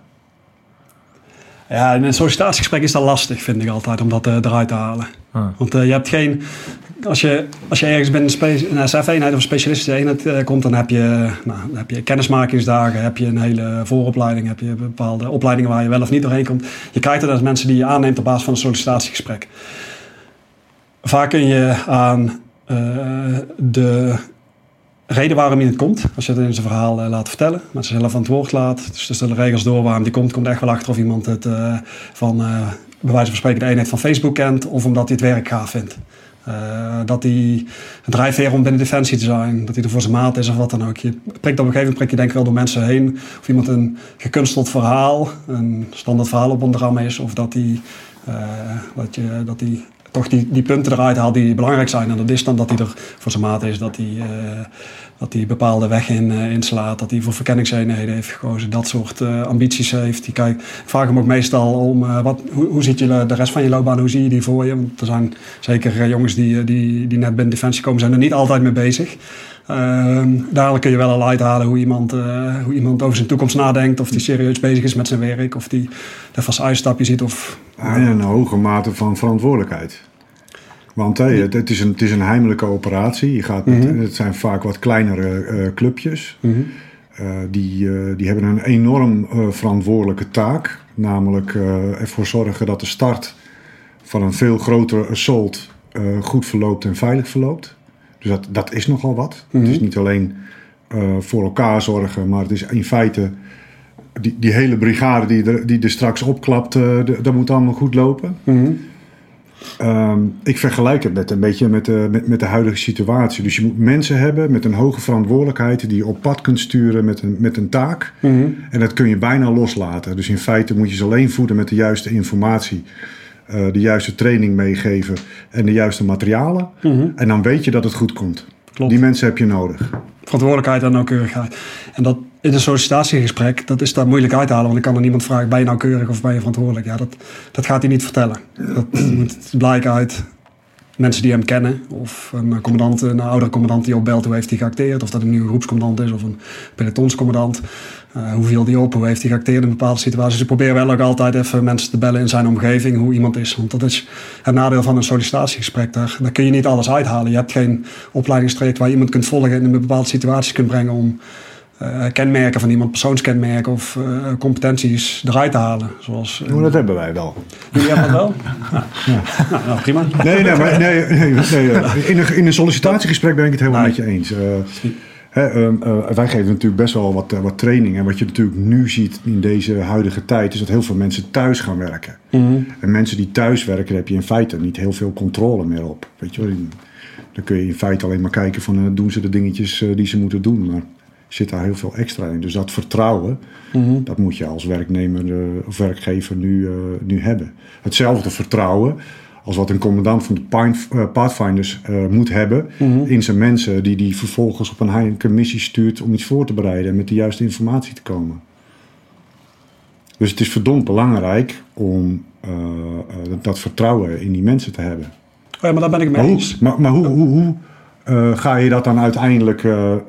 Ja, in een sollicitatiegesprek is dat lastig, vind ik altijd, om dat eruit te halen. Ah. Want je hebt geen... Als je, als je ergens binnen een, een SF-eenheid of een specialistische eenheid eh, komt, dan heb, je, nou, dan heb je kennismakingsdagen, heb je een hele vooropleiding, heb je bepaalde opleidingen waar je wel of niet doorheen komt. Je kijkt er naar mensen die je aanneemt op basis van een sollicitatiegesprek. Vaak kun je aan eh, de reden waarom iemand komt, als je het in zijn verhaal eh, laat vertellen, met zichzelf aan het woord laat. Dus er stellen regels door waarom die komt, komt echt wel achter of iemand het van, bij wijze van spreken, de eenheid van Facebook kent, of omdat hij het werk gaaf vindt. Eh, dat hij een drijfveer om binnen Defensie te zijn, dat hij er voor zijn maat is of wat dan ook. Je prikt op een gegeven moment prik je denk ik wel door mensen heen. Of iemand een gekunsteld verhaal, een standaard verhaal op een dram is, of dat hij, eh, dat je, dat hij toch die, die punten eruit haalt die belangrijk zijn. En dat is dan dat hij er voor zijn maat is, dat hij, eh, dat hij bepaalde weg in, eh, inslaat, dat hij voor verkenningseenheden heeft gekozen, dat soort eh, ambities heeft. Die kijk, ik vraag hem ook meestal om, wat, hoe, hoe ziet je de rest van je loopbaan, hoe zie je die voor je? Want er zijn zeker jongens die, die, die net binnen Defensie komen, zijn er niet altijd mee bezig. Ehm dadelijk kun je wel al uithalen hoe iemand, eh, hoe iemand over zijn toekomst nadenkt, of die serieus bezig is met zijn werk, of die er vast uitstapje ziet. Of, En een hoge mate van verantwoordelijkheid. Want het, is een, het is een heimelijke operatie. Je gaat met, Het zijn vaak wat kleinere eh, clubjes. Eh, die, die hebben een enorm verantwoordelijke taak. Namelijk ervoor zorgen dat de start van een veel grotere assault goed verloopt en veilig verloopt. Dus dat, dat is nogal wat. Het is niet alleen eh, voor elkaar zorgen, maar het is in feite die, die hele brigade die er, die er straks opklapt, eh, dat moet allemaal goed lopen. Ehm, ik vergelijk het met een beetje met de, met, met de huidige situatie. Dus je moet mensen hebben met een hoge verantwoordelijkheid die je op pad kunt sturen met een, met een taak. En dat kun je bijna loslaten. Dus in feite moet je ze alleen voeden met de juiste informatie. Eh, de juiste training meegeven en de juiste materialen. En dan weet je dat het goed komt. Klopt. Die mensen heb je nodig. verantwoordelijkheid en nauwkeurigheid. En dat in een sollicitatiegesprek, dat is daar moeilijk uit te halen. Want ik kan er niemand vragen, ben je nauwkeurig of ben je verantwoordelijk? Ja, dat, dat gaat hij niet vertellen. Dat moet blijken uit mensen die hem kennen. Of een commandant, een oudere commandant die opbelt, hoe heeft hij geacteerd? Of dat een nieuwe groepscommandant is of een pelotonscommandant. Eh, hoe viel die op? Hoe heeft hij geacteerd in bepaalde situaties? Dus ik probeer wel ook altijd even mensen te bellen in zijn omgeving, hoe iemand is. Want dat is het nadeel van een sollicitatiegesprek. Daar, daar kun je niet alles uithalen. Je hebt geen opleidingstraject waar je iemand kunt volgen en in een bepaalde situatie kunt brengen om eh, kenmerken van iemand, persoonskenmerken of eh, competenties eruit te halen. Zoals, Maar dat hebben wij wel. jullie hebben dat wel? Ja. Nou, nou, prima. Nee, nee, maar, nee, nee, nee, in, een, in een sollicitatiegesprek ben ik het helemaal met je eens. Eh, hè, ehm, eh, wij geven natuurlijk best wel wat, wat training. En wat je natuurlijk nu ziet in deze huidige tijd... is dat heel veel mensen thuis gaan werken. En mensen die thuis werken, heb je in feite niet heel veel controle meer op. Weet je wel? Dan kun je in feite alleen maar kijken van... doen ze de dingetjes die ze moeten doen. Maar zit daar heel veel extra in. Dus dat vertrouwen, dat moet je als werknemer eh, of werkgever nu, eh, nu hebben. Hetzelfde vertrouwen als wat een commandant van de eh, Pathfinders moet hebben in zijn mensen, die die vervolgens op een heilige missie stuurt om iets voor te bereiden en met de juiste informatie te komen. Dus het is verdomd belangrijk om dat vertrouwen in die mensen te hebben. Oh ja, maar daar ben ik Maar mee hoe, eens. maar, maar hoe, hoe, hoe eh, ga je dat dan uiteindelijk eh, eh,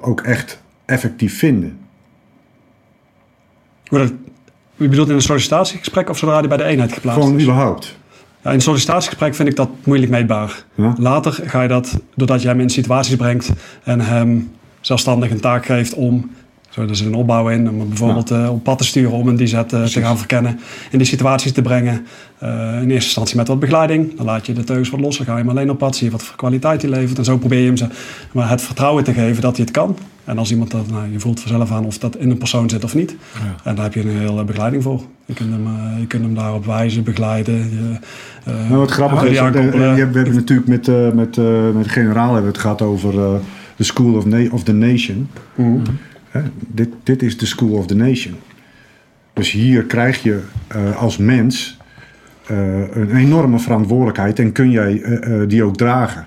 ook echt effectief vinden? Je bedoelt in een sollicitatiegesprek of zodra die bij de eenheid geplaatst Gewoon is? überhaupt. Ja, in een sollicitatiegesprek vind ik dat moeilijk meetbaar. Ja? Later ga je dat, doordat je hem in situaties brengt en hem zelfstandig een taak geeft om, zo, er zit een opbouw in, om bijvoorbeeld eh, op pad te sturen om een die zet eh, te gaan verkennen, in die situaties te brengen. Eh, in eerste instantie met wat begeleiding, dan laat je de teugels wat los, dan ga je hem alleen op pad, zie je wat voor kwaliteit hij levert en zo probeer je hem ze, maar het vertrouwen te geven dat hij het kan. En als iemand dat, nou, je voelt vanzelf aan of dat in een persoon zit of niet. En daar heb je een hele begeleiding voor. Je kunt hem, je kunt hem daarop wijzen, begeleiden. Je, eh, Nou, wat grappig is, aankoppelen. we hebben natuurlijk met, eh, met, eh, met de generaal hebben we het gehad over eh, de School of, Na- of the Nation. Mhm. Dit, dit is de School of the Nation. Dus hier krijg je eh, als mens eh, een enorme verantwoordelijkheid en kun jij eh, die ook dragen.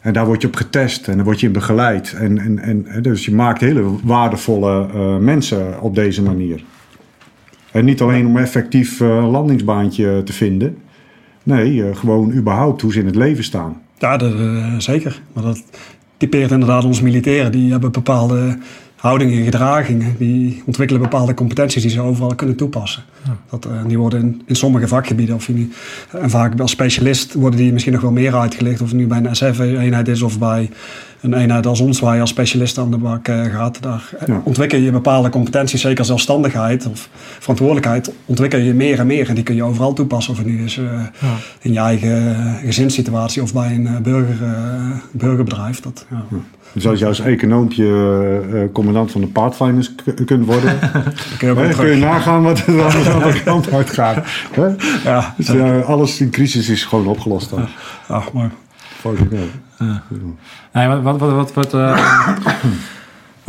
En daar word je op getest en dan word je begeleid. En, en, en, dus je maakt hele waardevolle mensen op deze manier. En niet alleen om effectief landingsbaantje te vinden. Nee, gewoon überhaupt hoe ze in het leven staan. Ja, zeker. Maar dat typeert inderdaad onze militairen. Die hebben bepaalde houdingen, gedragingen. Die ontwikkelen bepaalde competenties die ze overal kunnen toepassen. Dat, eh, die worden in, in sommige vakgebieden, of je nu, en vaak als specialist, worden die misschien nog wel meer uitgelicht. Of het nu bij een SF-eenheid is of bij een eenheid als ons, waar je als specialist aan de bak eh, gaat. Daar eh, Ja. ontwikkel je bepaalde competenties, zeker zelfstandigheid of verantwoordelijkheid, ontwikkel je meer en meer. En die kun je overal toepassen. Of het nu is eh, in je eigen eh, gezinssituatie of bij een eh, burger, eh, burgerbedrijf. Dat, ja. Dus als je als econoompje eh, eh, commandant van de Pathfinders k- kunt worden, Dan kun je kun je nagaan wat er dan de andere kant uitgaat. Hè? Ja, Dus, eh, alles in crisis is gewoon opgelost dan. ah, mooi. Volgens mij. Nee, wat, wat, wat, wat, wat,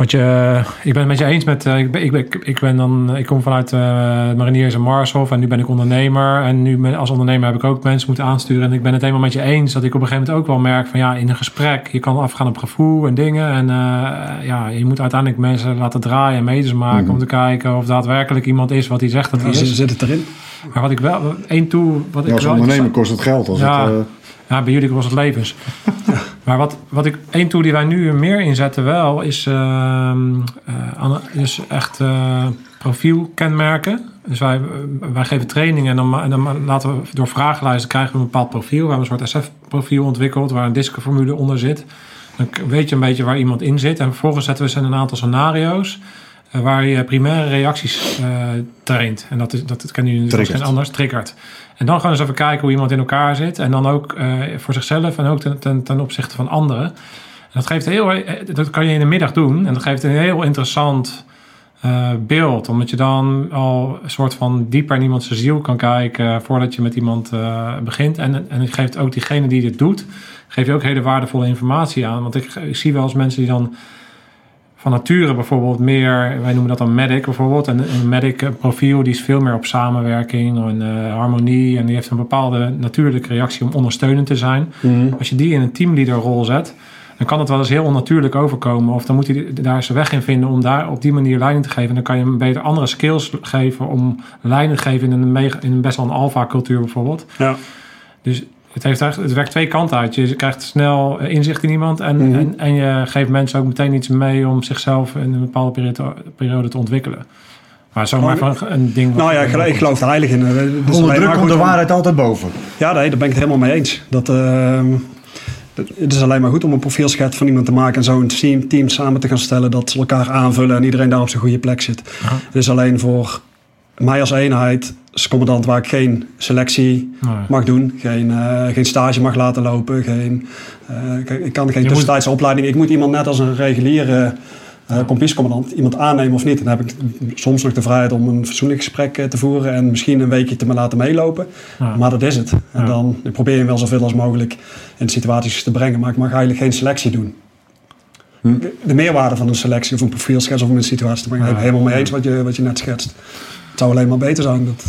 eh, wat je, ik ben het met je eens met, eh, ik, ben, ik, ben, ik ben dan, ik kom vanuit eh het Mariniers en Marshof en nu ben ik ondernemer en nu ben- als ondernemer heb ik ook mensen moeten aansturen en ik ben het helemaal met je eens dat ik op een gegeven moment ook wel merk van ja, in een gesprek, je kan afgaan op gevoel en dingen en eh, ja, je moet uiteindelijk mensen laten draaien en meters maken om te kijken of daadwerkelijk iemand is wat hij zegt dat Ja, is. zit het erin? Maar wat ik wel, één toe, wat ik Ja, als wel ondernemer kost het geld. Als Ja. het, eh, ja, bij jullie was het levens. maar wat, wat ik één tool die wij nu meer inzetten wel is ehm, eh, dus echt eh, profielkenmerken. Dus wij, wij geven trainingen en dan, en dan laten we door vragenlijsten krijgen we een bepaald profiel. We hebben een soort SF-profiel ontwikkeld waar een diskenformule onder zit. Dan weet je een beetje waar iemand in zit. En vervolgens zetten we ze in een aantal scenario's. eh, waar je primaire reacties eh, traint. En dat, is, dat, dat kennen jullie geen anders, triggert. En dan gaan eens even kijken hoe iemand in elkaar zit. En dan ook eh, voor zichzelf en ook ten, ten, opzichte van anderen. En dat, geeft heel, eh, dat kan je in de middag doen. En dat geeft een heel interessant eh, beeld. Omdat je dan al een soort van dieper in iemands ziel kan kijken... voordat je met iemand eh, begint. En, en het geeft ook diegene die dit doet... geef je ook hele waardevolle informatie aan. Want ik, ik zie wel eens mensen die dan van nature bijvoorbeeld meer, wij noemen dat dan medic bijvoorbeeld. En een medic eh, profiel die is veel meer op samenwerking en eh, harmonie. En die heeft een bepaalde natuurlijke reactie om ondersteunend te zijn. Als je die in een teamleaderrol zet, dan kan het wel eens heel onnatuurlijk overkomen. Of dan moet hij daar zijn weg in vinden om daar op die manier leiding te geven. En dan kan je hem beter andere skills geven om leiding te geven in een, mega, in een best wel een alfa cultuur bijvoorbeeld. Ja. Dus het, heeft eigenlijk, het werkt twee kanten uit. Je krijgt snel eh, inzicht in iemand en, Mhm. en, en je geeft mensen ook meteen iets mee om zichzelf in een bepaalde periode, periode te ontwikkelen. Maar zomaar van een ding. wat- Nou ja, ik, geloof- ik geloof er heilig in. Alleen onder druk komt de om- waarheid altijd boven. Ja, nee, daar ben ik het helemaal mee eens. Dat, ehm, dat- het is alleen maar goed om een profielschets van iemand te maken en zo een team, team samen te gaan stellen dat ze elkaar aanvullen en iedereen daar op zijn goede plek zit. Het is alleen voor mij als eenheid, als commandant, waar ik geen selectie Nee. mag doen, geen, eh, geen stage mag laten lopen, geen, eh, ik- kan geen moet- tussentijdse opleiding. Ik moet iemand net als een reguliere kompiescommandant iemand aannemen of niet. Dan heb ik soms nog de vrijheid om een fatsoenlijk gesprek eh, te voeren en misschien een weekje te me laten meelopen. Ja. Maar dat is het. En Ja. dan probeer je hem wel zoveel als mogelijk in de situaties te brengen. Maar ik mag eigenlijk geen selectie doen. De meerwaarde van een selectie of een profielschets of een situatie te brengen. Ik ben het helemaal mee eens wat je, wat je net schetst. Het zou alleen maar beter zijn. Dat...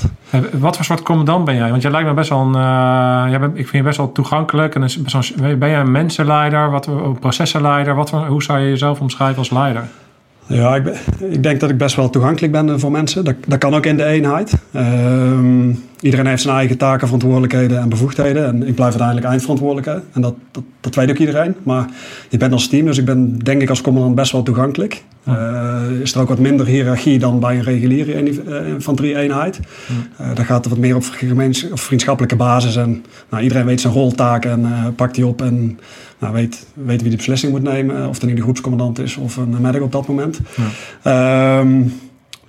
Wat voor soort commandant ben jij? Want jij lijkt me best wel een. eh, jij bent, ik vind je best wel toegankelijk. En best wel, ben jij een mensenleider? Wat, een processenleider? Wat, hoe zou je jezelf omschrijven als leider? Ja, ik, ben- ik denk dat ik best wel toegankelijk ben eh, voor mensen. Dat, dat kan ook in de eenheid. Ehm, iedereen heeft zijn eigen taken, verantwoordelijkheden en bevoegdheden. En ik blijf uiteindelijk eindverantwoordelijke. En dat, dat, dat weet ook iedereen. Maar je bent als team, dus ik ben denk ik als commandant best wel toegankelijk. Eh, is er ook wat minder hiërarchie dan bij een reguliere eenheid- eh, infanterie-eenheid. Eh, daar gaat het wat meer op of vriendschappelijke basis. En nou, iedereen weet zijn roltaak en pakt die op en nou, weet, weet wie de beslissing moet nemen. Of het nu de groepscommandant is of een medic op dat moment. Ehm,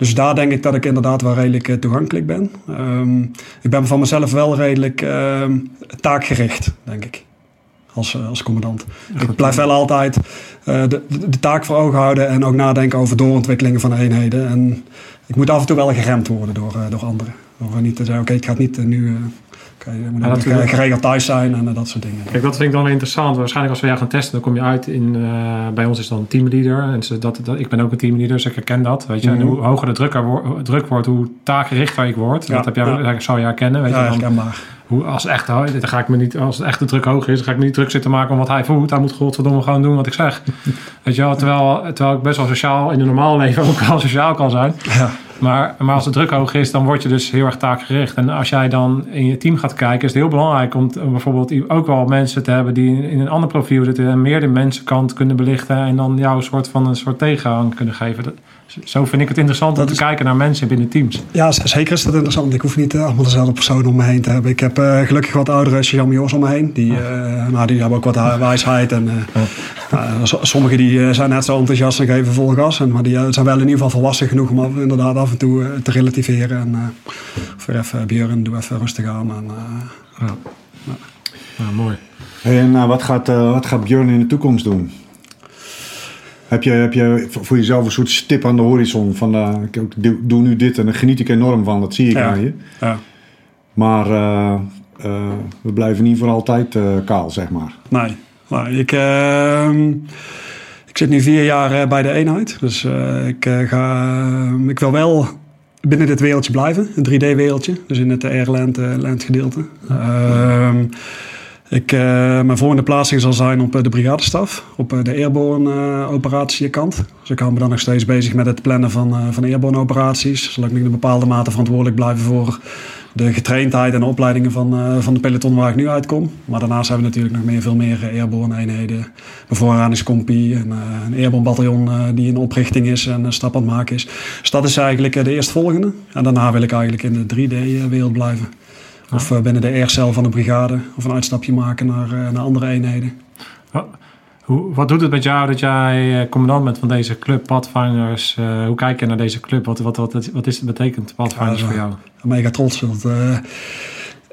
dus daar denk ik dat ik inderdaad wel redelijk eh, toegankelijk ben. Ehm, ik ben van mezelf wel redelijk ehm, taakgericht, denk ik. Als, eh, als commandant. ik blijf wel altijd eh, de, de, taak voor ogen houden en ook nadenken over doorontwikkelingen van eenheden. En ik moet af en toe wel geremd worden door, eh, door anderen. Door niet te zeggen, oké, ik ga het niet nu... je moet Ja, natuurlijk. geregeld thuis zijn en eh, dat soort dingen. Kijk, dat vind ik dan interessant. Waarschijnlijk als we jou gaan testen, dan kom je uit in... eh, bij ons is dan teamleader. En ze- dat, dat, ik ben ook een teamleader, dus ik herken dat. Weet je? En Mhm. hoe hoger de druk, er wo- druk wordt, hoe taakgerichter ik word. Ja, dat heb jij, ja. zou je herkennen. Weet Ja, je? Dan, hoe, als, echt, dan ga ik me niet, als het echt de druk hoog is, dan ga ik me niet druk zitten maken om wat hij voelt. Hij moet godverdomme gewoon doen wat ik zeg. Weet je wel? Terwijl, terwijl ik best wel sociaal in het normale leven ook wel sociaal kan zijn. Ja. Maar, maar als de druk hoog is, dan word je dus heel erg taakgericht. En als jij dan in je team gaat kijken, is het heel belangrijk om, bijvoorbeeld ook wel mensen te hebben die in, een ander profiel zitten en meer de mensenkant kunnen belichten en dan jou een soort van een soort tegenhang kunnen geven. Dat- zo vind ik het interessant om te is- kijken naar mensen binnen teams. Ja, zeker is dat interessant. Ik hoef niet eh, allemaal dezelfde personen om me heen te hebben. Ik heb eh, gelukkig wat oudere Sjamios om me heen. Die, nou, die hebben ook wat wijsheid. En, sommigen die, eh, zijn net zo enthousiast en geven vol gas. En, maar die eh, zijn wel in ieder geval volwassen genoeg om af- inderdaad af en toe eh, te relativeren. En eh, weer even, Björn, doe even rustig aan. En, eh, Ja, mooi. Hey, en eh, wat, gaat, eh, wat gaat Björn in de toekomst doen? Heb je, heb je voor voor jezelf een soort stip aan de horizon van eh, ik doe, nu dit en daar geniet ik enorm van, dat zie ik Ja. aan je. ja. Maar eh, eh, we blijven niet voor altijd eh, kaal, zeg maar. Nee, nee ik, ehm, ik zit nu vier jaar eh, bij de eenheid. Dus eh, ik, eh, ga, ehm, ik wil wel binnen dit wereldje blijven. Een 3D-wereldje. Dus in het Airland land gedeelte. Ehm, ik, mijn volgende plaatsing zal zijn op de brigadestaf. Op de airborne operatiekant. Dus ik hou me dan nog steeds bezig met het plannen van, van airborne operaties. Zal ik nog in een bepaalde mate verantwoordelijk blijven voor de getraindheid en de opleidingen van, eh, van de peloton waar ik nu uitkom. Maar daarnaast hebben we natuurlijk nog meer, veel meer airborne eenheden. Een, eh, een airborne bataljon eh, die in oprichting is en een stap aan het maken is. Dus dat is eigenlijk de eerstvolgende. En daarna wil ik eigenlijk in de 3D-wereld blijven. Of eh, binnen de aircel van de brigade. Of een uitstapje maken naar, naar andere eenheden. Wat, hoe, wat doet het met jou dat jij eh, commandant bent van deze club Pathfinders? Eh, hoe kijk je naar deze club? Wat, wat, wat, wat is het betekent Ja, voor jou? mega trots. Want, eh,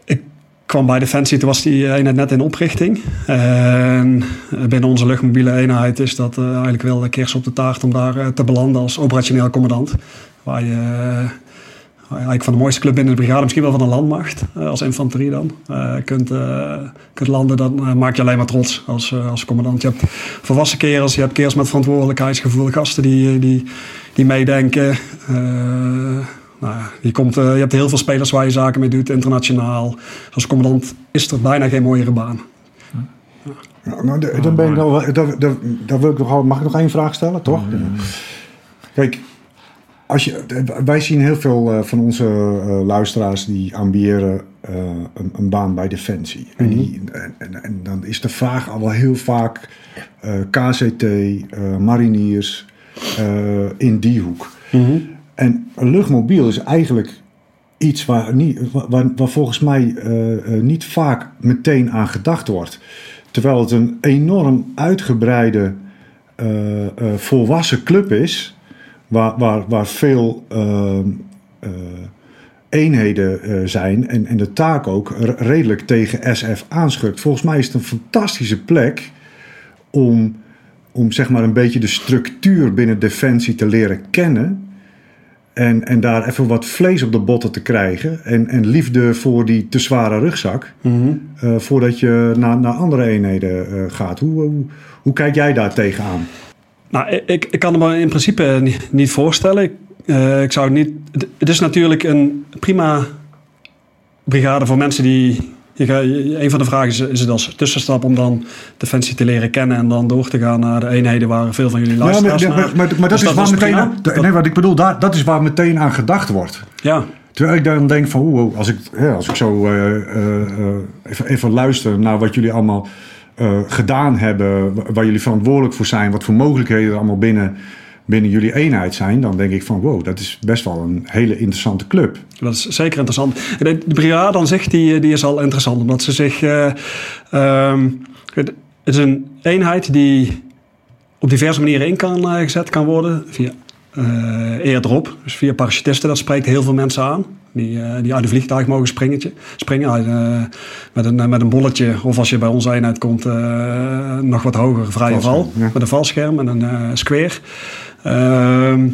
ik kwam bij Defensie, toen was die eenheid net in oprichting. En binnen onze luchtmobiele eenheid is dat eh, eigenlijk wel de kers op de taart om daar eh, te belanden als operationeel commandant. Waar je eh, eigenlijk van de mooiste club binnen de brigade, misschien wel van de landmacht, eh, als infanterie dan, eh, kunt, eh, kunt landen. Dan maak je alleen maar trots als, eh, als commandant. Je hebt volwassen kerels, je hebt kerels met verantwoordelijkheidsgevoel, gasten die, die, die meedenken. Eh, nou ja, je, komt, eh, je hebt heel veel spelers waar je zaken mee doet, internationaal. Als commandant is er bijna geen mooiere baan. Nou, nou, dan ben ik wil ik nog, wel- mag ik nog één vraag stellen, toch? Kijk, als je, wij zien heel veel eh, van onze eh, luisteraars die ambiëren eh, een, een baan bij Defensie. en, die, en, en, en dan is de vraag al wel heel vaak KCT, mariniers, in die hoek. En een luchtmobiel is eigenlijk iets waar, niet, waar, waar volgens mij niet vaak meteen aan gedacht wordt. Terwijl het een enorm uitgebreide volwassen club is, waar, waar, waar veel ehm, eh, eenheden eh, zijn en, en de taak ook redelijk tegen SF aanschukt. Volgens mij is het een fantastische plek om, om zeg maar een beetje de structuur binnen Defensie te leren kennen. En, en daar even wat vlees op de botten te krijgen. En, en liefde voor die te zware rugzak. eh, voordat je naar, naar andere eenheden gaat. Hoe, hoe, hoe kijk jij daar tegenaan? Nou, ik, ik kan het me in principe niet, niet voorstellen. Ik, uh, ik zou niet. Het is natuurlijk een prima brigade voor mensen die. een van de vragen is, is het als tussenstap om dan Defensie te leren kennen en dan door te gaan naar de eenheden waar veel van jullie luisteraars ja, maar, maar, maar, maar, dat is waar meteen aan, nee, wat ik bedoel, daar, dat is waar meteen aan gedacht wordt. Ja. Terwijl ik dan denk van, als ik, ja, als ik zo uh, uh, even, even luister naar wat jullie allemaal gedaan hebben, waar jullie verantwoordelijk voor zijn, wat voor mogelijkheden er allemaal binnen binnen jullie eenheid zijn, dan denk ik van wow, dat is best wel een hele interessante club. Dat is zeker interessant. De, de brigade aan zich die, die is al interessant, omdat ze zich. Uh, het is een eenheid die op diverse manieren in kan uh, gezet kan worden. Via uh, airdrop, dus via parachutisten. Dat spreekt heel veel mensen aan. Die, uh, die uit de vliegtuig mogen springetje, springen uh, met, een, met een bolletje. Of als je bij ons eenheid komt, nog wat hoger, vrije val. Ja. Met een valscherm en een square. Ehm,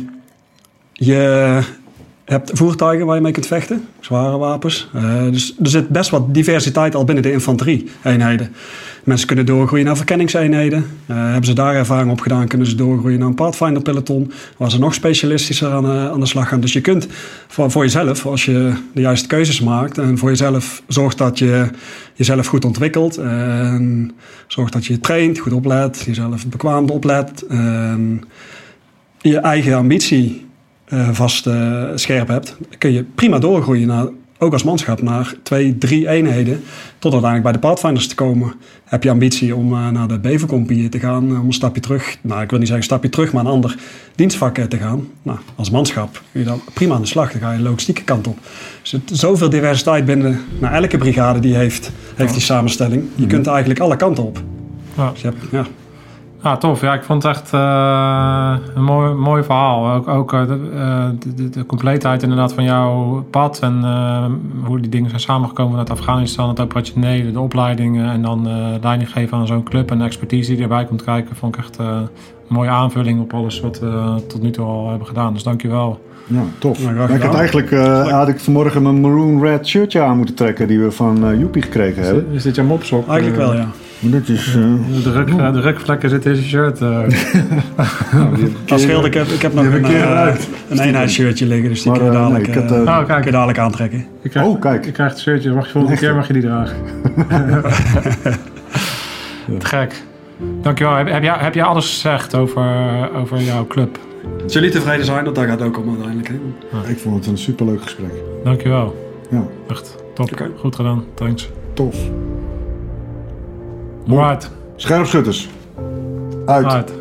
je hebt voertuigen waar je mee kunt vechten, zware wapens. Uh, dus er zit best wat diversiteit al binnen de infanterie-eenheden. Mensen kunnen doorgroeien naar verkenningseenheden. Uh, hebben ze daar ervaring op gedaan, kunnen ze doorgroeien naar een Pathfinder-peloton, waar ze nog specialistischer aan, uh, aan de slag gaan. Dus je kunt voor, voor, jezelf, als je de juiste keuzes maakt en voor jezelf zorgt dat je jezelf goed ontwikkelt en zorgt dat je traint, goed oplet, jezelf bekwaam oplet. En, je eigen ambitie uh, vast uh, scherp hebt, kun je prima doorgroeien naar, ook als manschap naar twee, drie eenheden. Tot uiteindelijk bij de Pathfinders te komen. Heb je ambitie om uh, naar de Bevercompie te gaan, om een stapje terug, nou ik wil niet zeggen een stapje terug, maar een ander dienstvak te gaan. Nou, als manschap kun je dan prima aan de slag, dan ga je de logistieke kant op. Dus er zit zoveel diversiteit binnen, nou, elke brigade die heeft, heeft die samenstelling. Je mm kunt eigenlijk alle kanten op. Ja. Dus je hebt, ja. Ah, tof. Ja, ik vond het echt uh, een mooi, mooi verhaal. Ook, ook uh, de, de, de, compleetheid inderdaad van jouw pad en hoe die dingen zijn samengekomen vanuit Afghanistan, het operationele, de opleidingen en dan leiding geven aan zo'n club en de expertise die erbij komt kijken, vond ik echt een mooie aanvulling op alles wat we tot nu toe al hebben gedaan. Dus dankjewel. Ja, tof. Ja, ik had eigenlijk had ik vanmorgen mijn maroon red shirtje aan moeten trekken die we van Joepie gekregen hebben. Is dit jouw mopsok? Eigenlijk wel, ja. Dit is, uh, de, ruk, uh, de rukvlekken zitten in zijn shirt. Uh. Als scheelde, ik heb, ik heb nog een, uh, een eenheidsshirtje liggen, dus die maar, kun je dadelijk, nee, het, oh, kijk. kun je dadelijk aantrekken. Ik krijg, oh, kijk. Ik krijg het shirtje, mag je volgende keer mag je die dragen. Te gek. Dankjewel. Heb, heb, jij, heb jij alles gezegd over, over jouw club? Als jullie tevreden zijn, dat daar gaat ook om uiteindelijk. Hè? Ah. Ik vond het een superleuk gesprek. Dankjewel. Ja. Echt top. Okay. Goed gedaan. Thanks. Tof. Right. Scherpschutters. Uit. Uit.